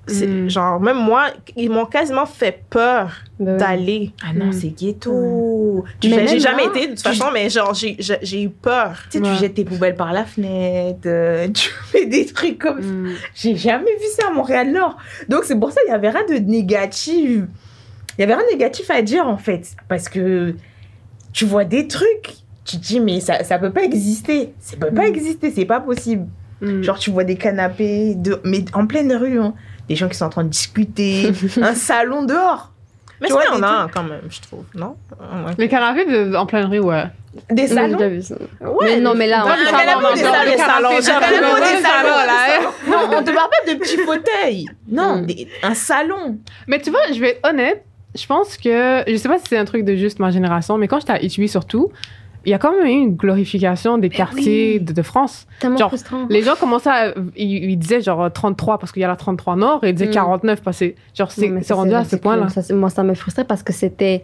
C'est Mhm. genre, même moi, ils m'ont quasiment fait peur Ben oui. d'aller. Ah non, Mm. c'est ghetto. Jettes- j'ai même jamais été de toute tu- façon, mais genre, j'ai- j'ai j'ai eu peur. Tu sais, Ouais. tu jettes tes poubelles par la fenêtre, euh, tu fais des trucs comme ça. Mm. J'ai jamais vu ça à Montréal-Nord. Donc, c'est pour ça qu'il n'y avait rien de négatif. Il y avait rien de négatif à dire, en fait. Parce que tu vois des trucs, tu te dis, mais ça ne peut pas exister. Ça peut pas Mm. exister, c'est pas possible. Mm. Genre, tu vois des canapés, de... mais en pleine rue, hein. Des gens qui sont en train de discuter, un salon dehors. Mais Tu vois, il y en des a quand même, je trouve, non? Ouais. Les canapés de- en pleine rue, ouais. Des salons? ça. Ouais, mais non, mais là, on- là, non, des salons, des des là. Non, on te parle pas de petits fauteuils. Non, Mm. des- un salon. Mais tu vois, je vais être honnête, je pense que, je sais pas si c'est un truc de juste ma génération, mais quand j'étais à Étui surtout, il y a quand même eu une glorification des quartiers de, de France. tellement Genre, frustrant. Les gens commençaient à. Ils, ils disaient genre 33 parce qu'il y a la 33 Nord et ils disaient Mm. 49 parce que genre c'est rendu à ce point-là. Moi, ça me frustrait parce que c'était.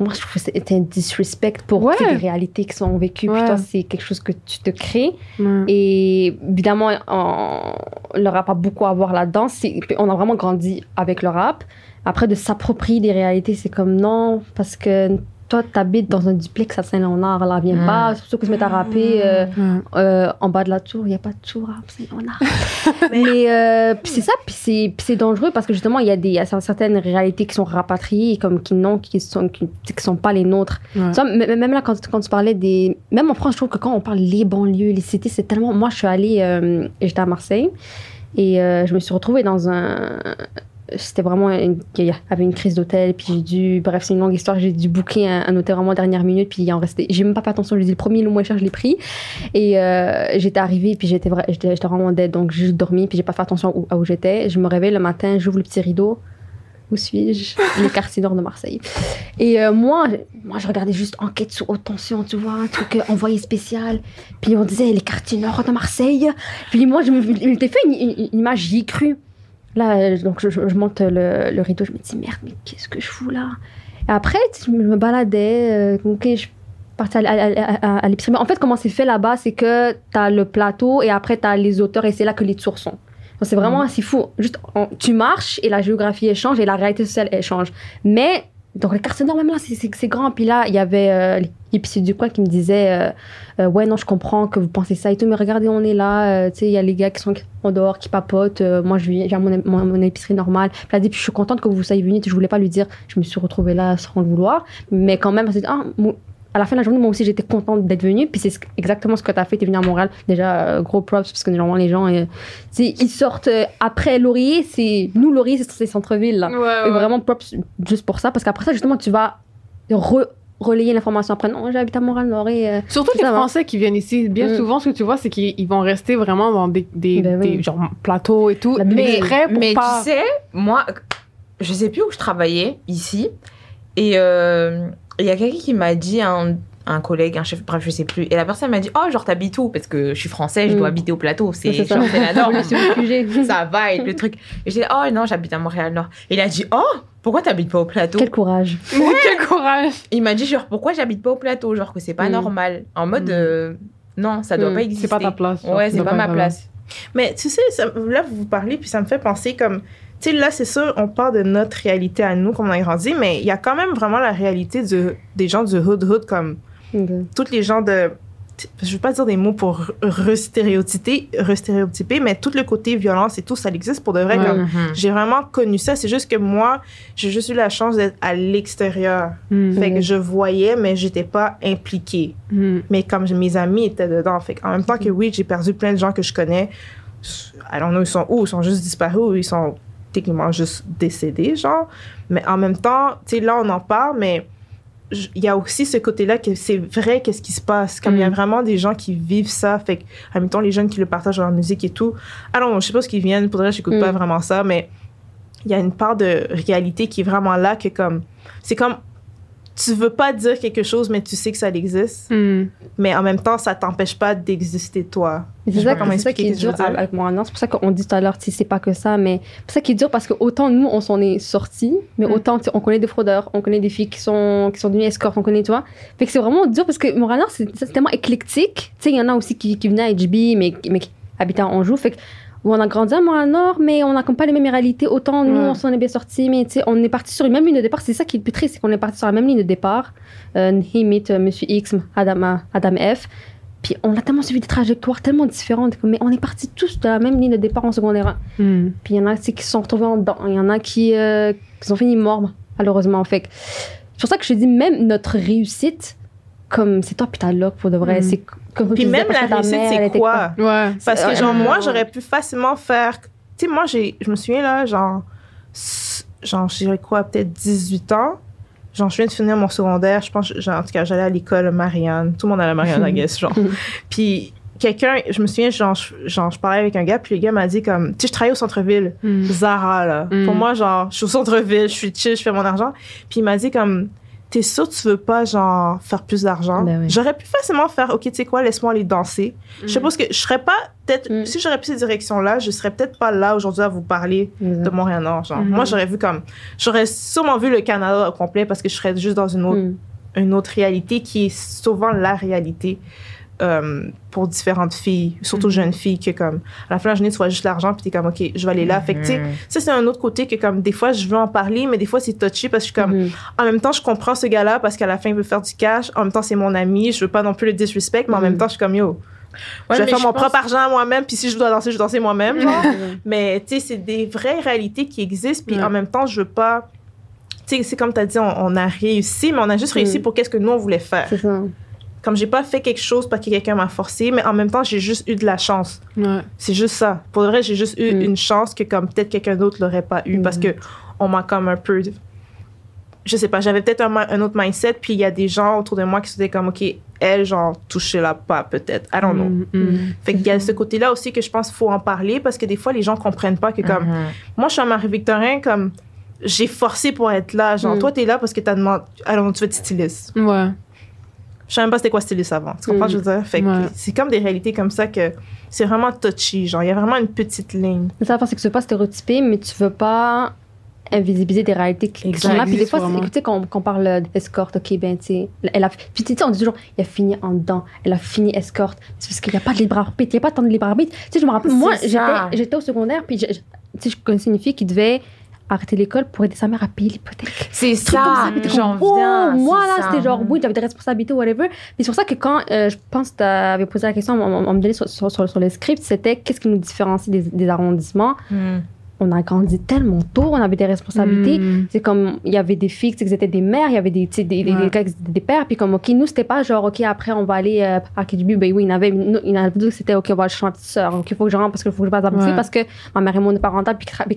Moi, je trouve que c'était un disrespect pour Ouais. les réalités qui sont vécues. Ouais. c'est quelque chose que tu te crées. Mm. Et évidemment, on, le rap a beaucoup à voir là-dedans. On a vraiment grandi avec le rap. Après, de s'approprier des réalités, c'est comme non, parce que toi, t'habites dans un duplex à Saint-Léonard, là, viens Mm. pas. Surtout que se mettre à rapper euh, Mm. euh, en bas de la tour, il n'y a pas de tour à Saint-Léonard. Mais euh, c'est ça, puis c'est, c'est dangereux parce que justement, il y a des il y a certaines réalités qui sont rapatriées, comme qui non, qui sont, qui, qui sont pas les nôtres. Tu vois, même là, quand, quand tu parlais des. Même en France, je trouve que quand on parle les banlieues, les cités, c'est tellement. Moi, je suis allée. euh, j'étais à Marseille. Et euh, je me suis retrouvée dans un. C'était vraiment. Une, y avait une crise d'hôtel. Puis j'ai dû. Bref, c'est une longue histoire. J'ai dû booker un, hôtel vraiment dernière minute. Puis il en restait. J'ai même pas fait attention. J'ai dit le premier, le moins cher, je l'ai pris. Et euh, j'étais arrivée. Puis j'étais, j'étais, vraiment dead. Donc j'ai dormi. Puis j'ai pas fait attention à où j'étais. Je me réveille le matin. J'ouvre le petit rideau. Où suis-je? Les quartiers nord de Marseille. Et euh, moi, moi, je regardais juste enquête sous haute tension, tu vois, un truc euh, envoyé spécial. Puis on disait les quartiers nord de Marseille. Puis moi, je me- m'étais fait une, une- une image, j'y ai cru. Là, donc je, monte le, le rideau, je me dis merde, mais qu'est-ce que je fous là? Et après, je me baladais, euh, ok, je partais à, à- à- l'épicerie. En fait, comment c'est fait là-bas, c'est que tu as le plateau et après tu as les auteurs et c'est là que les tours sont. C'est vraiment, c'est fou. Juste, on- tu marches et la géographie elle change et la réalité sociale elle change. Mais, donc quartiers nord, même là, c'est- grand. Puis là, il y avait euh, l'épicier du coin qui me disait euh, euh, Ouais, non, je comprends que vous pensez ça et tout, mais regardez, on est là. euh, tu sais, il y a les gars qui sont en dehors, qui papotent. moi, j'ai mon, mon, mon épicerie normale. Puis a dit Puis je suis contente que vous soyez venus. Je voulais pas lui dire. Je me suis retrouvée là sans le vouloir. Mais quand même, elle s'est dit, ah, à la fin de la journée, moi aussi, j'étais contente d'être venue. Puis c'est ce- exactement ce que tu as fait. Tu es venue à Montréal. Déjà, euh, gros props, parce que normalement, les gens, euh, ils sortent euh, après Laurier. C'est nous, Laurier, c'est c'est centre-ville. là. Ouais, ouais. vraiment props juste pour ça, parce qu'après ça, justement, tu vas re- relayer l'information après. Non, j'habite à Montréal-Nord et. euh, Surtout les va. Français qui viennent ici, bien Mm. souvent, ce que tu vois, c'est qu'ils ils vont rester vraiment dans des, des, Ben oui. des genre, plateaux et tout, mais prêts pour mais pas... tu sais, moi, je sais plus où je travaillais ici. Et euh, il y a quelqu'un qui m'a dit, un, un collègue, un chef, bref, je sais plus. Et la personne m'a dit Oh, genre, t'habites où? Parce que je suis français, je Mm. dois habiter au plateau. C'est ça. la norme. ça va être le truc. Et j'ai dit Oh non, j'habite à Montréal-Nord. Et il a dit Oh, pourquoi t'habites pas au plateau? Quel courage. Quel courage Il m'a dit genre pourquoi j'habite pas au plateau, genre que c'est pas Mm. normal. En mode Mm. euh, non, ça doit Mm. pas exister. C'est pas ta place. genre, Ouais, c'est pas ma place. Mais tu sais, ça- là, vous vous parlez, puis ça me fait penser comme. Tu sais, là, c'est sûr, on parle de notre réalité à nous, comme on a grandi, mais il y a quand même vraiment la réalité de, des gens du hood-hood, comme tous les gens de. Je veux pas dire des mots pour restéréotyper, restéréotyper, mais tout le côté violence et tout, ça existe pour de vrai. Mhm. j'ai vraiment connu ça. C'est juste que moi, j'ai juste eu la chance d'être à l'extérieur. Mm. Fait que je voyais, mais j'étais pas impliquée. Mm. Mais comme mes amis étaient dedans, fait en même temps que oui, j'ai perdu plein de gens que je connais. I don't know, ils sont où? Ils sont juste disparus ou ils sont techniquement juste décédé, genre. Mais en même temps, tu sais, là, on en parle, mais il y a aussi ce côté-là que c'est vrai qu'est-ce qui se passe. Comme il y a Mm. vraiment des gens qui vivent ça, fait que, en même temps, les jeunes qui le partagent dans leur musique et tout. Alors, je sais pas ce qu'ils viennent, pour vrai, j'écoute Mm. pas vraiment ça, mais il y a une part de réalité qui est vraiment là, que comme, c'est comme, tu veux pas dire quelque chose, mais tu sais que ça existe, Hmm. mais en même temps, ça t'empêche pas d'exister toi. C'est ça, c'est ça qui est dur avec moi. Non, c'est pour ça qu'on dit tout à l'heure, c'est pas que ça, mais c'est ça qui est dur parce que autant nous, on s'en est sortis, mais Mm. autant on connaît des fraudeurs, on connaît des filles qui sont, qui sont devenues escortes, on connaît, tu vois. Fait que c'est vraiment dur parce que Montréal, c'est c'est tellement éclectique. Tu sais, il y en a aussi qui, qui venaient à HB, mais, mais qui habitaient en Anjou. Fait que où on a grandi à Montréal-Nord, mais on n'a comme pas les mêmes réalités. Autant nous, Ouais. on s'en est bien sortis, mais on est parti sur une même ligne de départ. C'est ça qui est le plus triste, c'est qu'on est parti sur la même ligne de départ. Euh, euh, Monsieur X, Adam, Adam F. Puis on a tellement suivi des trajectoires tellement différentes, mais on est partis tous de la même ligne de départ en secondaire. Hmm. Puis il y en a qui se sont retrouvés en dedans, il y en a qui, euh, qui ont fini morts, malheureusement. Fait c'est pour ça que je dis, même notre réussite, comme c'est toi, puis t'as pour de vrai. Mm. C'est comme Puis même parce la réussite, c'est quoi? Ouais. Parce que, genre, moi, j'aurais pu facilement faire. Tu sais, moi, j'ai, je me souviens, là, genre, genre, j'ai quoi, peut-être 18 ans? Genre, je viens de finir mon secondaire. Je pense, genre, en tout cas, j'allais à l'école Marianne. Tout le monde allait à Marianne, I guess, genre. Puis, quelqu'un, je me souviens, genre, je, genre, je parlais avec un gars, puis le gars m'a dit, comme, tu sais, je travaille au centre-ville. Hmm. Zara, là. Mm. Pour moi, genre, je suis au centre-ville, je suis chill, je fais mon argent. Puis il m'a dit comme, t'es sûr que tu veux pas, genre, faire plus d'argent? Ben oui. J'aurais pu facilement faire, OK, tu sais quoi, laisse-moi aller danser. Je suppose que je serais pas, peut-être, Mm. si j'aurais pris cette direction-là, je serais peut-être pas là aujourd'hui à vous parler de Montréal-Nord, genre. Mhm. Moi, j'aurais vu comme, j'aurais sûrement vu le Canada au complet parce que je serais juste dans une autre, Mm. une autre réalité qui est souvent la réalité. Euh, pour différentes filles, surtout Mhm. jeunes filles, que comme, à la fin de la journée, tu vois juste l'argent, puis t'es comme, OK, je vais aller là. Fait que, tu sais, ça, c'est un autre côté que, comme, des fois, je veux en parler, mais des fois, c'est touché parce que je suis comme, Mhm. en même temps, je comprends ce gars-là parce qu'à la fin, il veut faire du cash. En même temps, c'est mon ami. Je veux pas non plus le disrespect, mais en Mhm. même temps, je suis comme, yo, Ouais, je vais faire mon pense- propre argent à moi-même, puis si je dois danser, je vais danser moi-même, mais, tu sais, c'est des vraies réalités qui existent, puis en même temps, je veux pas. Tu sais, c'est comme tu as dit, on, on a réussi, mais on a juste réussi Mhm. pour qu'est-ce que nous, on voulait faire. C'est ça. Comme j'ai pas fait quelque chose parce que quelqu'un m'a forcé, mais en même temps, j'ai juste eu de la chance. Ouais. C'est juste ça. Pour le vrai, j'ai juste eu Mm. une chance que comme peut-être quelqu'un d'autre l'aurait pas eu parce Mm. que on m'a comme un peu je sais pas, j'avais peut-être un, un autre mindset puis il y a des gens autour de moi qui se disaient comme OK, elle genre touchez la pas peut-être. I don't know. Hmm. Fait qu'il y a ce côté-là aussi que je pense qu'il faut en parler parce que des fois les gens comprennent pas que comme Mhm. moi je suis à Marie-Victorin comme j'ai forcé pour être là, genre Mm. toi t'es là parce que t'as demandé alors tu veux être styliste. Ouais. Je sais même pas c'était quoi styliste avant. Tu comprends Mm. ce que je veux dire? Fait que Ouais. c'est comme des réalités comme ça que c'est vraiment touchy, genre il y a vraiment une petite ligne. C'est ça, parce que tu veux pas stéréotyper, mais tu veux pas invisibiliser des réalités qui sont là. Puis des fois, c'est- sais, quand, quand on parle d'escorte, ok, ben, tu sais, elle a. Puis tu sais, on dit toujours, il a fini en dedans, elle a fini escorte. C'est parce qu'il n'y a pas de libre arbitre, il n'y a pas tant de libre arbitre. Tu sais, je me rappelle, C'est moi, j'étais au secondaire, puis je- je- tu sais, je connaissais une fille qui devait arrêter l'école pour aider sa mère à payer l'hypothèque. C'est ça, t'es j'en oh, viens. moi là ça. c'était genre oui j'avais des responsabilités whatever mais c'est pour ça que quand euh, je pense que tu avais posé la question on, me donnait sur, sur, sur, sur le script c'était qu'est-ce qui nous différencie des, des arrondissements? Mm. on a grandi tellement tôt on avait des responsabilités Hmm. c'est comme il y avait des filles qui étaient des mères il y avait des des, des, Ouais. des des pères puis comme ok nous c'était pas genre ok après on va aller euh, à KGB ben oui il y en avait il y en avait c'était ok on va aller chez ma petite soeur ok faut que je rentre parce qu'il faut que je passe à bouffer Ouais. parce que ma mère est monoparentale puis puis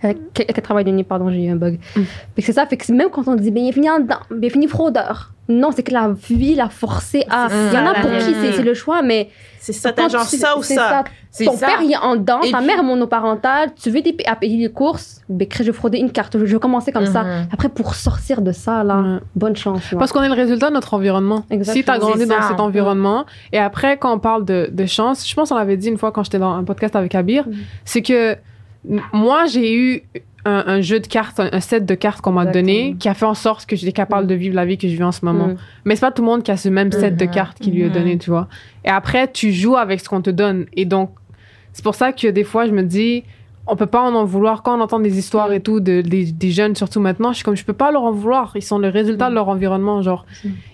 qu'elle- euh, travaille de nuit pardon j'ai eu un bug Mm. c'est ça fait que c'est même quand on dit il est fini en dedans fini fraudeur non c'est que la vie l'a forcé à il y en a ça, pour qui c'est le choix mais C'est ça, t'as quand genre tu- ça ou c'est ça. C'est ton ça. père il est en dedans, Et ta puis- mère est monoparentale, tu veux des- à payer les courses, ben je vais frauder une carte, je vais commencer comme ça. Mhm. Après pour sortir de ça là, Ouais. bonne chance. là. Parce qu'on est le résultat de notre environnement. Exactement. Si tu as grandi dans ça. cet environnement, et après, quand on parle de, de chance, je pense qu'on l'avait dit une fois quand j'étais dans un podcast avec Abir, Mm. c'est que moi, j'ai eu un, un jeu de cartes, un, un set de cartes qu'on m'a donné qui a fait en sorte que j'étais capable Mm. de vivre la vie que je vis en ce moment. Mm. Mais c'est pas tout le monde qui a ce même set de Mhm. cartes qui lui est donné, tu vois. Et après, tu joues avec ce qu'on te donne. Et donc, c'est pour ça que des fois, je me dis, on peut pas en en vouloir quand on entend des histoires et tout de, des, des jeunes, surtout maintenant. Je suis comme, je peux pas leur en vouloir. Ils sont le résultat de leur environnement. Genre,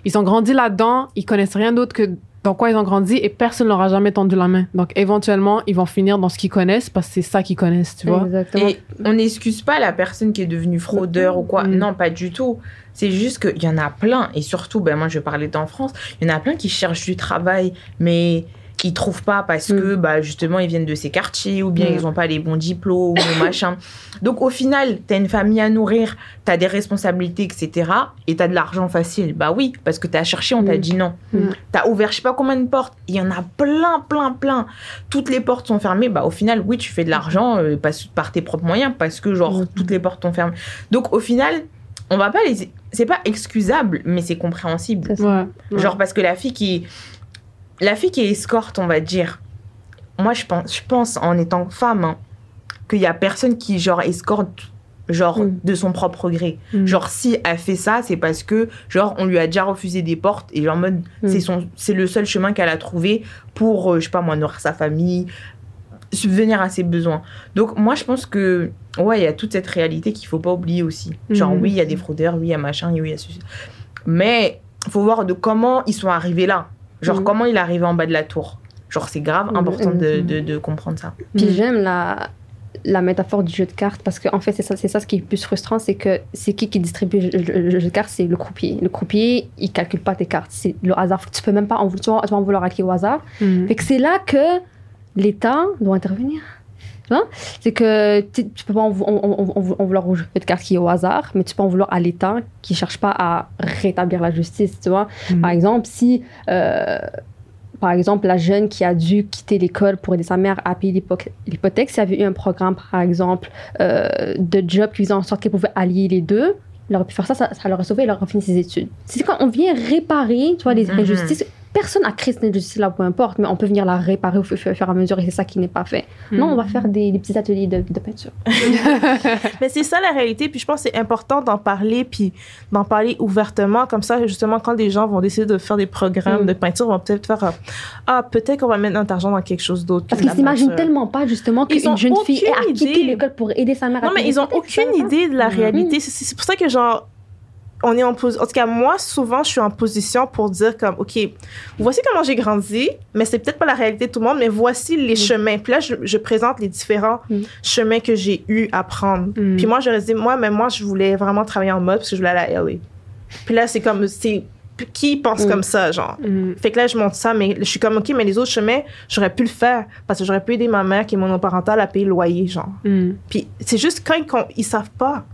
ils ont grandi là-dedans. Ils connaissent rien d'autre que dans quoi ils ont grandi et personne leur a jamais tendu la main. Donc, éventuellement, ils vont finir dans ce qu'ils connaissent parce que c'est ça qu'ils connaissent, tu vois. Exactement. Et on n'excuse pas la personne qui est devenue fraudeur ou quoi. Mm. Non, pas du tout. C'est juste qu'il y en a plein. Et surtout, ben moi, je vais parler d'en France. Il y en a plein qui cherchent du travail, mais ils trouvent pas parce que bah justement ils viennent de ces quartiers ou bien Mm. ils ont pas les bons diplômes ou machin. Donc au final, tu as une famille à nourrir, tu as des responsabilités, etc. Et tu as de l'argent facile. Bah oui, parce que tu as cherché, on t'a Mm. dit non. Mm. Tu as ouvert je sais pas combien de portes. Il y en a plein, plein, plein. Toutes les portes sont fermées. Bah au final, oui, tu fais de l'argent euh, par tes propres moyens parce que genre Mm. toutes les portes sont fermées. Donc au final, on va pas les. C'est pas excusable, mais c'est compréhensible. Ouais. ouais. Genre parce que la fille qui la fille qui est escorte, on va dire. Moi je pense je pense en étant femme hein, qu'il y a personne qui genre escorte genre Mm. de son propre gré. Mm. Genre si elle fait ça, c'est parce que genre on lui a déjà refusé des portes et genre en mode Mm. c'est son c'est le seul chemin qu'elle a trouvé pour euh, je sais pas moi nourrir sa famille, subvenir à ses besoins. Donc moi je pense que ouais, il y a toute cette réalité qu'il faut pas oublier aussi. Genre oui, il y a des fraudeurs, oui, il y a machin, oui, il y a ceci. Mais faut voir de comment ils sont arrivés là. Genre Mhm. comment il est arrivé en bas de la tour? Genre c'est grave Mhm. important de, Mhm. de, de comprendre ça. Puis Mm. j'aime la, la métaphore du jeu de cartes parce qu'en en fait, c'est ça, c'est ça ce qui est le plus frustrant, c'est que c'est qui qui distribue le, le- le jeu de cartes? C'est le croupier. Le croupier, il calcule pas tes cartes. C'est le hasard. Tu peux même pas en, tu vas, tu vas en vouloir à qui au hasard. Mm. Fait que c'est là que l'État doit intervenir. C'est que tu peux pas en, en- en- en- vouloir jeu de est au hasard, mais tu peux en vouloir à l'État qui cherche pas à rétablir la justice. Tu vois? Mm. Par exemple, si, euh, par exemple, la jeune qui a dû quitter l'école pour aider sa mère à payer l'hypo- l'hypothèque, s'il y avait eu un programme, par exemple, euh, de job qui faisait en sorte qu'elle pouvait allier les deux, elle aurait pu faire ça, ça, ça l'aurait sauvé, elle aurait fini ses études. C'est quand on vient réparer, tu vois, les Mhm. injustices. Personne n'a créé cette injustice-là, peu importe, mais on peut venir la réparer au fur et à mesure et c'est ça qui n'est pas fait. Non, on va faire des, des petits ateliers de, de peinture. Mais c'est ça la réalité, puis je pense que c'est important d'en parler, puis d'en parler ouvertement, comme ça, justement, quand des gens vont décider de faire des programmes Mm. de peinture, vont peut-être faire, euh, ah, peut-être qu'on va mettre notre argent dans quelque chose d'autre. Parce qu'ils s'imaginent tellement pas, justement, qu'une jeune fille a quitté l'école pour aider sa mère à Non, mais ils ont l'hypothèque, c'est aucune idée de la Mhm. réalité. C'est pour ça que, genre, on est en position. En tout cas, moi, souvent, je suis en position pour dire, comme, OK, voici comment j'ai grandi, mais c'est peut-être pas la réalité de tout le monde, mais voici les chemins. Puis là, je, je présente les différents Mhm. chemins que j'ai eu à prendre. Mhm. Puis moi, je dit, moi, mais moi, je voulais vraiment travailler en mode parce que je voulais aller à LA. Puis là, c'est comme, c'est. Qui pense comme ça, genre? Mm. Fait que là, je monte ça, mais je suis comme, OK, mais les autres chemins, j'aurais pu le faire parce que j'aurais pu aider ma mère qui est monoparentale à payer le loyer, genre. Mm. Puis c'est juste quand ils, ils savent pas.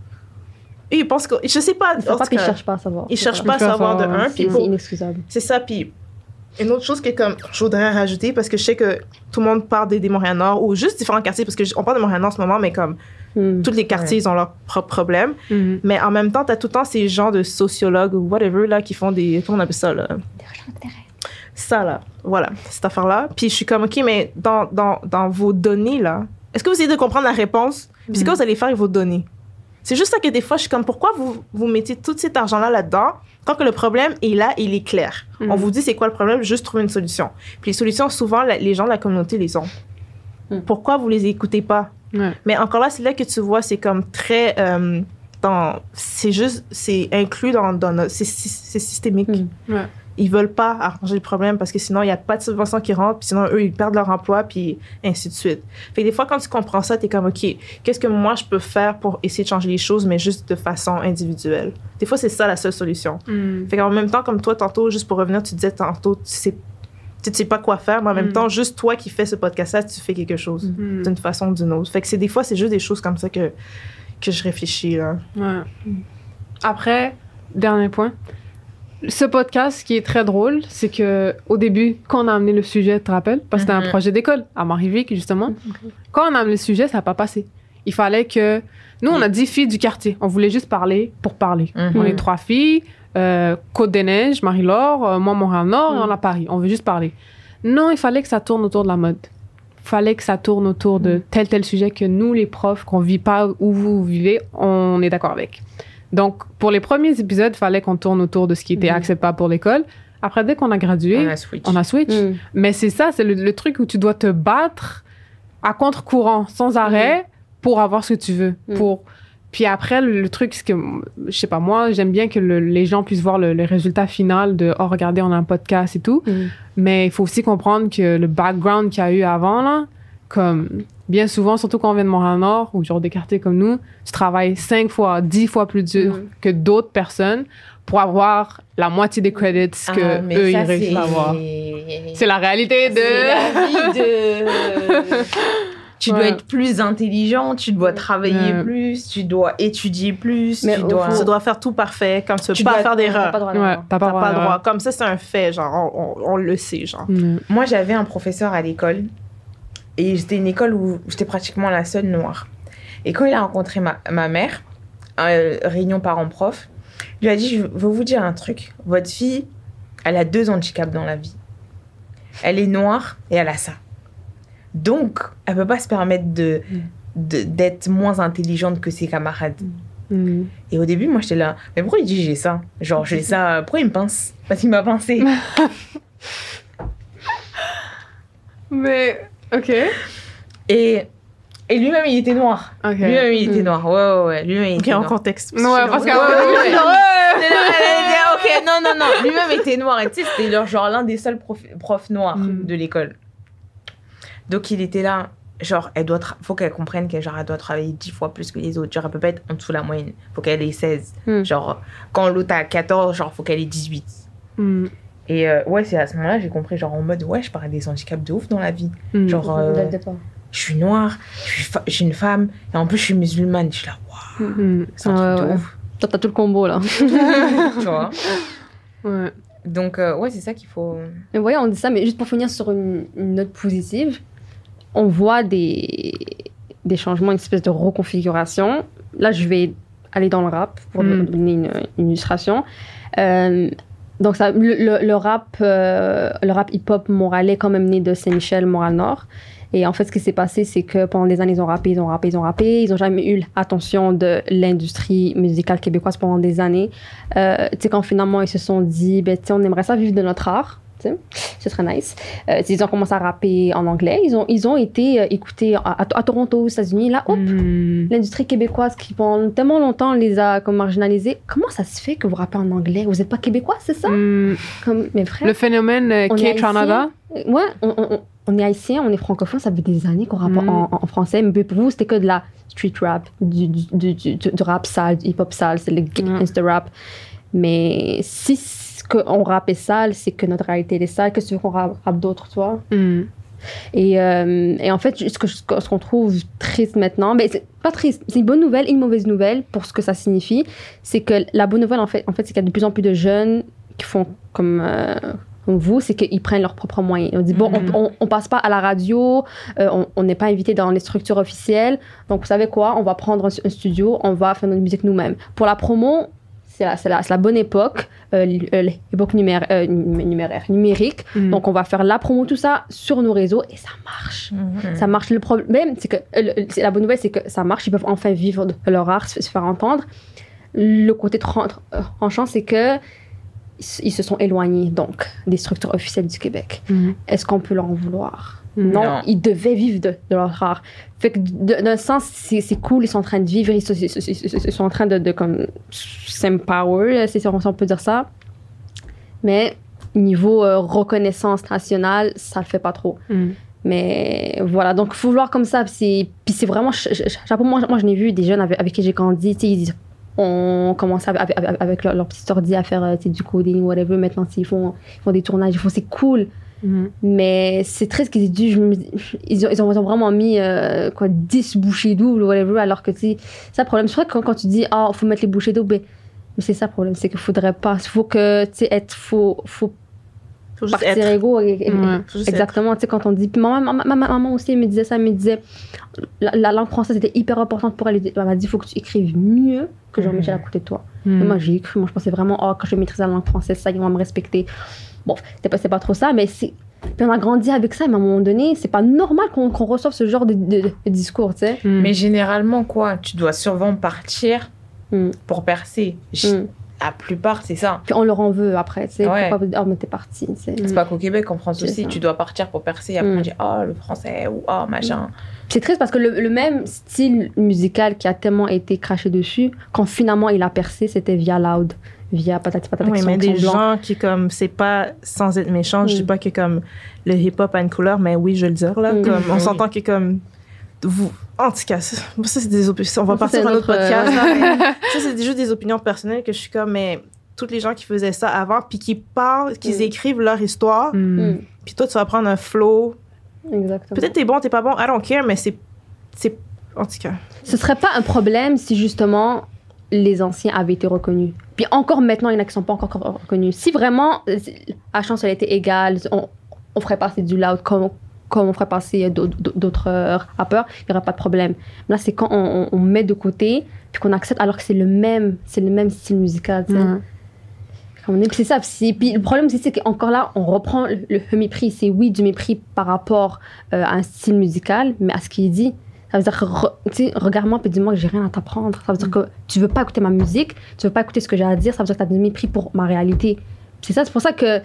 Ils pensent que. Je sais pas. Ils savent en pas, ils cherchent pas à savoir. Ils cherchent pas à savoir de un. C'est inexcusable. c'est ça. Puis une autre chose que comme je voudrais rajouter, parce que je sais que tout le monde parle des, des Montréal-Nord ou juste différents quartiers, parce que j- on parle de Montréal-Nord en ce moment, mais comme Hmm. tous les quartiers, ils ont leurs propres problèmes. Mm. Mais en même temps, tu as tout le temps ces gens de sociologues ou whatever, là, qui font des. Comment on appelle ça, là? Ça, là. Voilà, cette affaire-là. Puis je suis comme, OK, mais dans, dans, dans vos données, là, est-ce que vous essayez de comprendre la réponse? Puis c'est quoi vous allez faire avec vos données? C'est juste ça que des fois, je suis comme, pourquoi vous, vous mettez tout cet argent-là là-dedans quand que le problème est là, il est clair? On vous dit c'est quoi le problème, juste trouver une solution. Puis les solutions, souvent, la- les gens de la communauté les ont. Mm. Pourquoi vous les écoutez pas? Mais encore là, c'est là que tu vois, c'est comme très. euh, c'est juste, c'est inclus dans, dans notre. C'est systémique. Mm. Ouais. Ils veulent pas arranger le problème parce que sinon, il n'y a pas de subvention qui rentre, puis sinon, eux, ils perdent leur emploi, puis ainsi de suite. Fait que des fois, quand tu comprends ça, tu es comme, OK, qu'est-ce que moi, je peux faire pour essayer de changer les choses, mais juste de façon individuelle? Des fois, c'est ça la seule solution. Mm. Fait qu'en même temps, comme toi, tantôt, juste pour revenir, tu disais tantôt, tu sais, tu sais pas quoi faire, mais en même Mm. temps, juste toi qui fais ce podcast-là, tu fais quelque chose Mm. d'une façon ou d'une autre. Fait que c'est des fois, c'est juste des choses comme ça que, que je réfléchis, là. Ouais. Après, dernier point. Ce podcast, ce qui est très drôle, c'est que au début, quand on a amené le sujet, tu te rappelles, parce que c'était Mhm. un projet d'école à Marivic, justement, quand on a amené le sujet, ça n'a pas passé. Il fallait que. Nous, on a dix filles du quartier. On voulait juste parler pour parler. Mhm. On est trois filles, euh, Côte-des-Neiges, Marie-Laure, euh, moi, Montréal-Nord, et on a Paris. On veut juste parler. Non, il fallait que ça tourne autour de la mode. Il fallait que ça tourne autour de tel, tel sujet que nous, les profs, qu'on vit pas où vous vivez, on est d'accord avec. Donc, pour les premiers épisodes, il fallait qu'on tourne autour de ce qui était Mhm. acceptable pour l'école. Après, dès qu'on a gradué, On a switch. on a switch. Mm. Mais c'est ça, c'est le, le truc où tu dois te battre à contre-courant, sans arrêt, pour avoir ce que tu veux. Mm. Pour... Puis après, le, le truc, c'est que, je sais pas, moi, j'aime bien que le- les gens puissent voir le, le résultat final de « Oh, regardez, on a un podcast et tout. Mais il faut aussi comprendre que le background qu'il y a eu avant, là, comme bien souvent, surtout quand on vient de Montréal-Nord ou genre des quartiers comme nous, tu travailles cinq fois, dix fois plus dur Mm. que d'autres personnes pour avoir la moitié des credits que Ah, eux, ils réussissent c'est- à avoir. C'est la réalité de. C'est la vie de. Tu dois Ouais. être plus intelligent, tu dois travailler Ouais. plus, tu dois étudier plus, Mais tu dois. fond- Tu dois faire tout parfait, comme tu peux Tu pas dois- faire T'as d'erreur. pas droit à Ouais, t'as pas T'as pas le droit. droit. Comme ça, c'est un fait, genre, on, on- on le sait, genre. Mm. Moi, j'avais un professeur à l'école et c'était une école où j'étais pratiquement la seule noire. Et quand il a rencontré ma, ma mère, euh, réunion parents-prof, il lui a dit Je veux vous dire un truc. Votre fille, elle a deux handicaps dans la vie. Elle est noire et elle a ça. Donc, elle peut pas se permettre de de- d'être moins intelligente que ses camarades. Mm. Et au début, moi, j'étais là, mais pourquoi il dit j'ai ça? Genre, j'ai ça, pourquoi il me pince? Parce qu'il m'a pincé. Mais, ok. Et, et lui-même, il était noir. Lui-même, il était Mm. noir. Ouais, ouais, ouais. Lui-même, il Ok, était en noir. contexte. Ouais, parce que. Ouais, ouais, ouais. Ouais. ok, non, non, non. Lui-même était noir. Et tu sais, c'était leur- genre l'un des seuls prof- profs noirs Mm. de l'école. Donc, il était là. Genre, elle doit tra- faut qu'elle comprenne qu'elle genre, elle doit travailler 10 fois plus que les autres. Genre, elle peut pas être en dessous de la moyenne. Faut qu'elle ait 16. Mm. Genre, quand l'autre a 14, genre, faut qu'elle ait 18. Mm. Et euh, ouais, c'est à ce moment-là, j'ai compris, genre, en mode, ouais, je parle des handicaps de ouf dans la vie. Mm. Genre, euh, je suis noire, je suis, fa- je suis une femme, et en plus, je suis musulmane. Je suis là, waouh, Mm. c'est un Ouais, truc de ouais. ouf. Toi, t'as tout le combo là. tu vois. Ouais. Donc, euh, ouais, c'est ça qu'il faut. Mais voyez, on dit ça, mais juste pour finir sur une, une note positive, on voit des, des changements, une espèce de reconfiguration. Là, je vais aller dans le rap pour Mm. donner une, une illustration. Euh, donc, le, rap, euh, rap hip-hop montréalais est quand même né de Saint-Michel, Montréal-Nord. Et en fait, ce qui s'est passé, c'est que pendant des années, ils ont rappé, ils ont rappé, ils ont rappé. Ils n'ont jamais eu l'attention de l'industrie musicale québécoise pendant des années. Euh, tu sais, quand finalement, ils se sont dit, ben, on aimerait ça vivre de notre art. Ce serait nice. Euh, ils ont commencé à rapper en anglais. Ils ont, ils ont été euh, écoutés à, à- à Toronto, aux États-Unis. Là, hop, Mm. l'industrie québécoise qui pendant tellement longtemps les a comme marginalisés. Comment ça se fait que vous rappez en anglais? Vous n'êtes pas québécois, c'est ça? Mm. Comme mes frères. Le phénomène euh, On est K-Canada. Euh, Ouais, on, on- on- est haïtien, on est francophone, ça fait des années qu'on rappe Mm. en, en français. Mais pour vous, c'était que de la street rap, du, du, du, du- rap sale, du hip-hop sale, c'est le gangster rap. Mais si qu'on rappait sale, c'est que notre réalité est sale, qu'est-ce qu'on rappe, rappe d'autre, toi? Mm. et, euh, et en fait, ce que- ce qu'on trouve triste maintenant, ben c'est pas triste, c'est une bonne nouvelle, une mauvaise nouvelle pour ce que ça signifie, c'est que la bonne nouvelle, en fait, en fait c'est qu'il y a de plus en plus de jeunes qui font comme, euh, comme vous, c'est qu'ils prennent leurs propres moyens. On dit, bon, Mhm. on, on, on passe pas à la radio, euh, on- on n'est pas invité dans les structures officielles, donc vous savez quoi, on va prendre un, un studio, on va faire notre musique nous-mêmes. Pour la promo, c'est la, bonne époque, euh, euh, l'époque euh, numé- numéraire, numérique. Mm. Donc, on va faire la promo, tout ça sur nos réseaux et ça marche. Ça marche. Le problème, c'est que euh, le- c'est la bonne nouvelle, c'est que ça marche. Ils peuvent enfin vivre de leur art, se, se faire entendre. Le côté tran- tranchant, c'est que ils se- sont éloignés donc des structures officielles du Québec. Mm. Est-ce qu'on peut leur en vouloir? Non, Non. ils devaient vivre de, de leur art. Fait que d'un sens, c'est cool, ils sont en train de vivre, ils, sont- ils sont- ils sont- ils sont en train de, de comme s'empower, si on si on peut dire ça. Mais niveau euh, reconnaissance nationale, ça le fait pas trop. Mm. Mais voilà, donc faut vouloir comme ça. Puis c'est vraiment ch- ch- chapeau. Moi, moi, je n'ai vu des jeunes avec, avec qui j'ai grandi. Ils ont commencé avec, avec, avec leur, leur petit ordi à faire euh, du coding, whatever. Maintenant, ils font, ils font des tournages, ils font c'est cool. Mm. Mais c'est triste qu'ils aient dû. je me- ils, ont, ils, ont, vraiment mis euh, quoi, 10 bouchées doubles, whatever, alors que c'est ça le problème. C'est vrai que quand, quand tu dis, ah, faut mettre les bouchées doubles, mais, mais c'est ça le problème, c'est qu'il faudrait pas. Il faut que, tu sais, être. Faut, faut Faut juste partir être. égaux. et- et- Ouais. Faut juste Exactement, tu sais, quand on dit. Maman, maman, maman- maman aussi, elle me disait ça, elle me disait. La, la langue française était hyper importante pour elle. Elle m'a dit, il faut que tu écrives mieux que Jean-Michel à côté de toi. Mm. Et moi, j'ai écrit. Moi, je pensais vraiment, oh, quand je maîtrise la langue française, ça, ils vont me respecter. Bon, c'était pas, pas trop ça, mais c'est. Puis on a grandi avec ça, mais à un moment donné, c'est pas normal qu'on qu'on reçoive ce genre de, de- de discours, tu sais. Mm. Mais généralement, quoi, tu dois souvent partir Mm. pour percer. Mm. La plupart, c'est ça. Puis on leur en veut après, sais. Ouais. Pourquoi oh, mais t'es parti. C'est pas qu'au Québec, en France C'est aussi, ça. tu dois partir pour percer. Après, Mm. on dit, oh, le français, ou oh, machin. C'est triste parce que le, le même style musical qui a tellement été craché dessus, quand finalement il a percé, c'était via Loud, via Patati Patata. Oui, mais des gens qui, comme, c'est pas sans être méchant, je Mm. dis pas que, comme, le hip-hop a une couleur, mais oui, je vais le dire, là. Mm. Comme, on Oui. s'entend que, comme, vous. En tout cas, ça, ça, c'est des opinions. On va Ça, partir c'est sur un autre notre, podcast, euh, mais ça, c'est juste des opinions personnelles que je suis comme, mais tous les gens qui faisaient ça avant, puis qui parlent, qu'ils Mm. écrivent leur histoire, Mm. Mm. puis toi, tu vas prendre un flow. Exactement. Peut-être t'es bon, t'es pas bon, I don't care, mais c'est. c'est en tout cas. Ce serait pas un problème si justement les anciens avaient été reconnus. Puis encore maintenant, il y en a qui sont pas encore reconnus. Si vraiment euh, la chance elle était égale, on, on ferait passer du loud comme, comme on ferait passer d'autres rappeurs, il y aurait pas de problème. Là, c'est quand on, on- on met de côté puis qu'on accepte alors que c'est le même, c'est le même style musical. C'est ça. Puis le problème, c'est c'est qu'encore là, on reprend le, le mépris. C'est oui, du mépris par rapport euh, à un style musical, mais à ce qu'il dit. Ça veut dire que, re- regarde-moi et dis-moi que j'ai rien à t'apprendre. Ça veut dire que tu veux pas écouter ma musique, tu veux pas écouter ce que j'ai à dire, ça veut dire que tu as du mépris pour ma réalité. C'est ça, c'est pour ça que.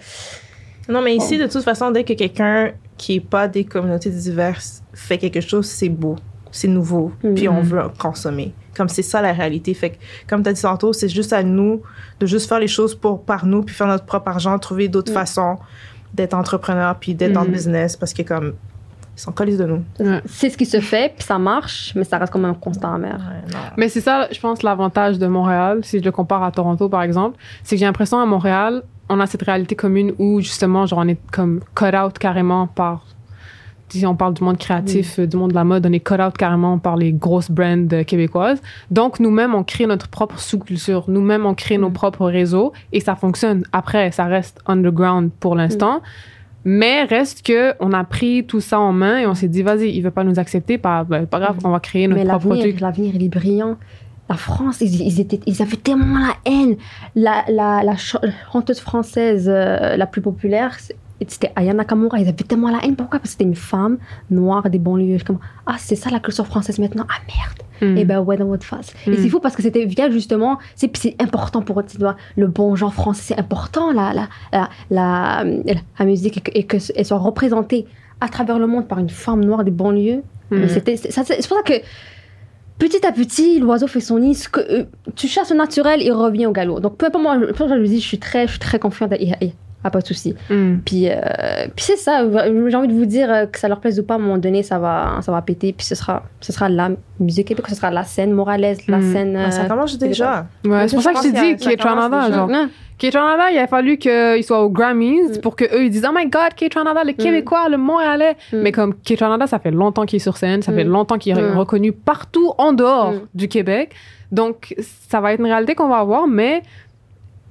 Non, mais ici, de toute façon, dès que quelqu'un qui est pas des communautés diverses fait quelque chose, c'est beau, c'est nouveau, Mhm. puis on veut consommer. Comme c'est ça la réalité. Fait que, comme tu as dit tantôt, c'est juste à nous de juste faire les choses pour, par nous, puis faire notre propre argent, trouver d'autres Mhm. façons d'être entrepreneur, puis d'être en Mhm. business, parce que comme, ils sont collés de nous. C'est ce qui se fait, puis ça marche, mais ça reste quand même un constant amer. Mais c'est ça, je pense, l'avantage de Montréal, si je le compare à Toronto, par exemple, c'est que j'ai l'impression à Montréal, on a cette réalité commune où, justement, genre, on est comme cut out carrément par. Si on parle du monde créatif, du monde de la mode, on est cut out carrément par les grosses brands québécoises. Donc, nous-mêmes, on crée notre propre sous-culture. Nous-mêmes, on crée nos propres réseaux et ça fonctionne. Après, ça reste underground pour l'instant. Mais reste que on a pris tout ça en main et on s'est dit, vas-y, il veut pas nous accepter, pas, ben, pas grave, on va créer notre Mais propre truc. l'avenir, il est brillant. La France, ils, ils étaient, ils avaient tellement la haine. La, la, la ch- chanteuse française euh, la plus populaire, c'était Aya Nakamura. Ils avaient tellement la haine. Pourquoi? Parce que c'était une femme noire des banlieues. Comme, ah, c'est ça la culture française maintenant. Ah, merde. Mm. Et ben, ouais, dans votre face. Et Mm. c'est fou parce que c'était via justement, c'est important pour eux, le bon genre français, c'est important, la, la, la, la, la musique, et que- et qu'elle soit représentée à travers le monde par une femme noire des banlieues. Mm. C'était, c'est c'est pour ça que petit à petit, l'oiseau fait son nid. Euh, tu chasses au naturel, il revient au galop. Donc, peu importe, moi, je- je dis, je suis très, je suis très confiante. Et- ah, pas de souci. Mm. Puis, euh, puis c'est ça. J'ai envie de vous dire euh, que ça leur plaise ou pas, à un moment donné, ça va, ça va péter. Puis ce sera, ce sera la musique québécoise, ce sera la scène moralaise, la Mm. scène. Ah, ça euh, commence déjà. Ouais, c'est pour ça que je t'ai qu'il dit K-Tranada, commence genre. ouais. K-Tranada, il a fallu qu'il soit aux Grammys pour que eux ils disent Oh my god, K-Tranada, le Québécois, le Montréalais. Mm. Mais comme K-Tranada, ça fait longtemps qu'il est sur scène, ça fait Mm. longtemps qu'il est Mm. reconnu partout en dehors Mm. du Québec. Donc, ça va être une réalité qu'on va avoir, mais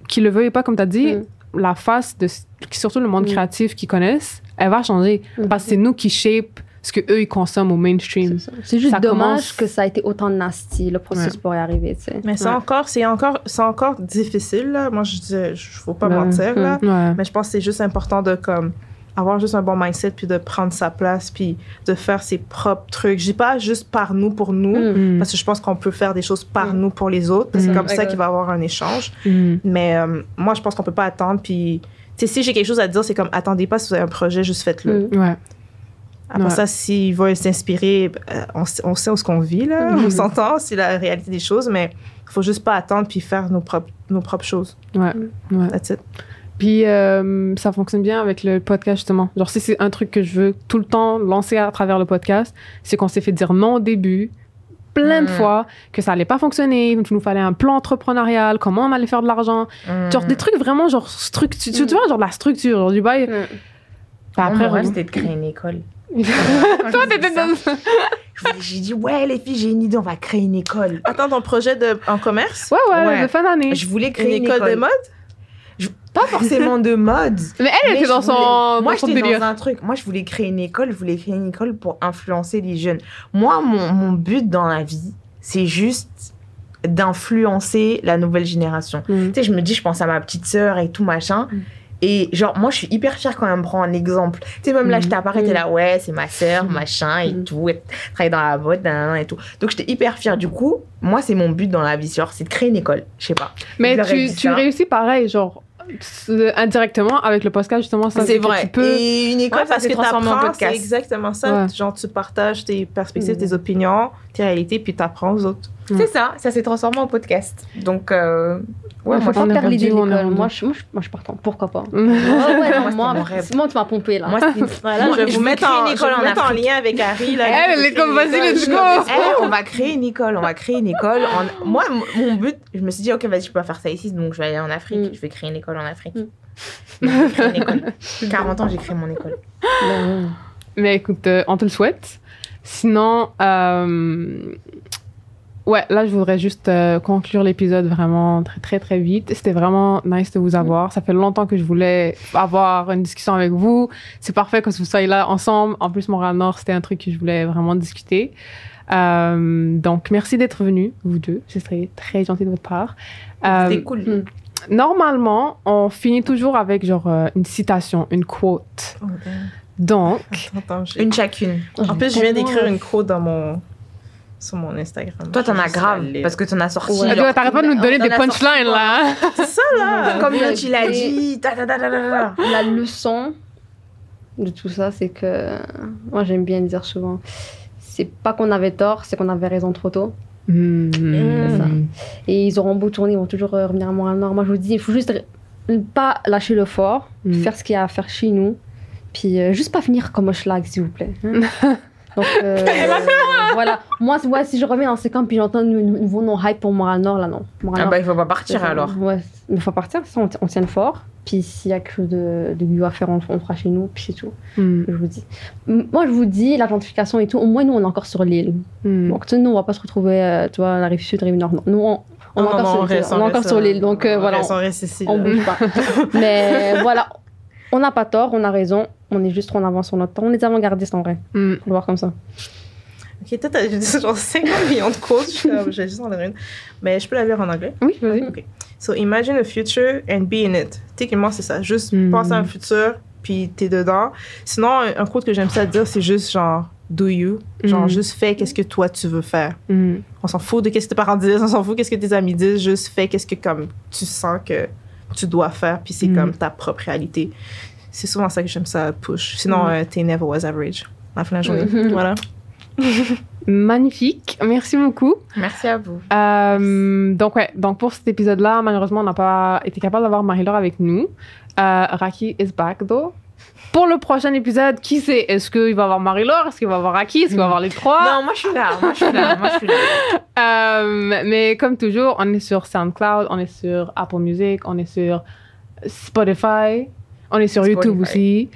qu'ils le veuillent pas, comme tu as dit, Mm. La face de surtout le monde Mm. créatif qu'ils connaissent, elle va changer. Mm. Parce que c'est nous qui shape ce que eux ils consomment au mainstream. C'est juste Ça dommage commence- que ça a été autant nasty, le processus Ouais. pour y arriver, tu sais. Mais c'est Ouais. encore, c'est encore, c'est encore difficile, là. Moi, je dis, je faut pas Ouais. mentir, là. Ouais. Mais je pense que c'est juste important de, comme, avoir juste un bon mindset, puis de prendre sa place, puis de faire ses propres trucs. Je dis pas juste par nous, pour nous, Mm. Mm. parce que je pense qu'on peut faire des choses par Mm. nous, pour les autres. C'est Mm. comme ça qu'il va y avoir un échange. Mm. Mais euh, moi, je pense qu'on peut pas attendre, puis... Tu sais, si j'ai quelque chose à dire, c'est comme, attendez pas si vous avez un projet, juste faites-le. Mm. Ouais. Après Ouais. ça, s'ils veulent s'inspirer, euh, on, sait- on sait où ce qu'on vit, là. On s'entend, c'est la réalité des choses, mais il faut juste pas attendre puis faire nos propres, nos propres choses. Ouais. Ouais. That's it. Puis euh, ça fonctionne bien avec le podcast justement. Genre si c'est un truc que je veux tout le temps lancer à travers le podcast, c'est qu'on s'est fait dire non au début plein de Mm. fois que ça allait pas fonctionner, il nous fallait un plan entrepreneurial, comment on allait faire de l'argent, genre des trucs vraiment genre structure, tu, tu vois genre de la structure, genre du bail. Puis Après, après, c'était de créer une école. toi t'étais dans J'ai dit, ouais, les filles, j'ai une idée, on va créer une école. Attends, ton projet de, en commerce? Ouais, ouais, Ouais. de fin d'année. Je voulais Une créer une, école, de mode? Pas forcément de mode. Mais elle mais était dans son, voulais- Moi, dans son j'étais délire. dans un truc. Moi, je voulais créer une école. Je voulais créer une école pour influencer les jeunes. Moi, mon, mon but dans la vie, c'est juste d'influencer la nouvelle génération. Mm. Tu sais, je me dis, je pense à ma petite sœur et tout, machin. Et genre, moi, je suis hyper fière quand elle me prend un exemple. Tu sais, même là, je t'apparais, t'es là, ouais, c'est ma sœur, machin, et tout. Elle travaille dans la nanana, et tout. Donc, j'étais hyper fière. Du coup, moi, c'est mon but dans la vie, genre, c'est de créer une école. Je sais pas. Mais tu, tu réussis pareil, genre indirectement avec le podcast justement ça C'est que vrai. tu peux Et une école, Ouais, parce que transformé en t'apprends, c'est exactement ça. Ouais. Genre, tu partages tes perspectives, Mm. tes opinions, tes réalités, puis t'apprends aux autres. C'est ça, ça s'est transformé en podcast. Donc, euh, ouais, Ouais, moi, est perdre l'idée de est l'école. Moi, je, moi, je, moi, je partant. Pourquoi pas? Mm. Ouais, ouais, non, Moi, moi, tu m'as pompé là. moi, Voilà, je vais je vous mettre, en, je mettre lien avec Harry. Là, les créer comme, vas-y, let's go. Eh, on va créer une école, on va créer une école. En- Moi, mon but, je me suis dit, ok, vas-y, je peux pas faire ça ici, donc je vais aller en Afrique. Mm. Je vais créer une école en Afrique. Mm. Je une école. 40 ans, j'ai créé mon école. Ben, Mais écoute, euh, on te le souhaite. Sinon, euh, ouais, là, je voudrais juste euh, conclure l'épisode vraiment très, très, très vite. C'était vraiment nice de vous avoir. Ça fait longtemps que je voulais avoir une discussion avec vous. C'est parfait que vous soyez là ensemble. En plus, Montréal-Nord, c'était un truc que je voulais vraiment discuter. Euh, donc, merci d'être venus, vous deux. Ce serait très gentil de votre part. Euh, C'était cool. mm. Normalement, on finit toujours avec genre euh, une citation, une quote. Oh. Donc, Attends, Une chacune. En plus, je viens d'écrire une quote dans mon... sur mon Instagram. Toi, t'en as grave, parce que t'en as sorti. Ouais. genre, t'arrêtes pas de nous donner on des punchlines là. C'est ça, là! Comme a et- dit. La leçon de tout ça, c'est que moi j'aime bien dire souvent, c'est pas qu'on avait tort, c'est qu'on avait raison trop tôt. Hmm. Ça. Et ils auront beau tourner, ils vont toujours revenir à Montréal-Nord. Moi je vous dis, il faut juste ne pas lâcher le fort, Mm. faire ce qu'il y a à faire chez nous, puis euh, juste pas finir comme un schlag s'il vous plaît. hein. Donc euh, voilà, moi si je reviens dans ces camps puis j'entends nou- nouveau nom hype pour Montréal-Nord, là non. Ah Montréal-Nord, bah, il faut pas partir c'est- alors. Ouais, il faut partir, ça, on, on tient fort. Puis s'il y a quelque chose de, de mieux à faire, on, on fera chez nous, puis c'est tout, Hmm. je vous dis. Moi, je vous dis, la gentrification et tout, au moins, nous, on est encore sur l'île. Hmm. Donc, nous, on va pas se retrouver, euh, tu vois, la rive sud, la rive nord. Non, nous, on, on Non, est non, encore non, sur, on reste- on est on encore reste, sur euh, l'île. Donc, euh, on voilà, reste- on reste ici, on bouge pas. Mais voilà, on n'a pas tort, on a raison. On est juste trop en avance sur notre temps. On est avant-gardistes, en vrai. Hmm. Faut le voir comme ça. Ok, toi, t'as dit genre 50 millions de quotes. J'ai juste en donner une. Mais je peux la lire en anglais? Oui, vas-y. Ok. So, imagine a future and be in it. Techniquement, c'est ça. Juste Mm. pense à un futur, puis t'es dedans. Sinon, un, un quote que j'aime ça dire, c'est juste genre, do you? Genre, Mm. juste fais qu'est-ce que toi tu veux faire. Hmm. On s'en fout de qu'est-ce que tes parents disent, on s'en fout qu'est-ce que tes amis disent. Juste fais qu'est-ce que comme tu sens que tu dois faire, puis c'est Mm. comme ta propre réalité. C'est souvent ça que j'aime ça push. Sinon, Mm. euh, t'es never was average. À la fin de la journée. Mhm. Voilà. Magnifique, merci beaucoup. Merci à vous. Euh, donc ouais, donc pour cet épisode-là, malheureusement, on n'a pas été capable d'avoir Marie-Laure avec nous. Euh, Raki is back though. Pour le prochain épisode, qui sait? Est-ce qu'il va avoir Marie-Laure? Est-ce qu'il va avoir Raki? Est-ce qu'il va avoir les trois? Non, moi je suis là. Moi je suis là. Moi je suis là. Euh, mais comme toujours, on est sur SoundCloud, on est sur Apple Music, on est sur Spotify, on est sur Spotify. YouTube aussi.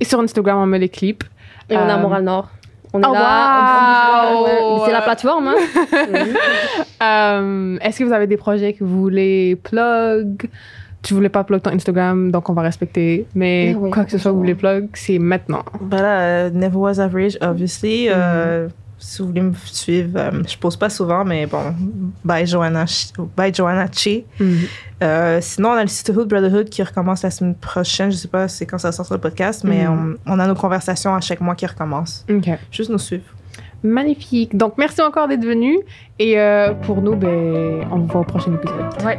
Et sur Instagram, on met les clips. Et on est à Euh, Montréal-Nord. On est oh, là. wow! C'est la plateforme, hein. Euh, Est-ce que vous avez des projets que vous voulez plug? Tu voulais pas plug ton Instagram, donc on va respecter. Mais oui, quoi que ce soit que vous voulez plug, c'est maintenant. Ben là, euh, Never Was Average, obviously. Mm. Si vous voulez me suivre, euh, je pose pas souvent, mais bon, bye Joanna, bye Joanna Che. Euh, sinon, on a le Sisterhood Brotherhood qui recommence la semaine prochaine. Je sais pas c'est quand ça sort sur le podcast, mais Mm. on, on a nos conversations à chaque mois qui recommencent. Ok. Juste nous suivre. Magnifique. Donc merci encore d'être venu. Et euh, pour nous, ben, on vous voit au prochain épisode. Ouais.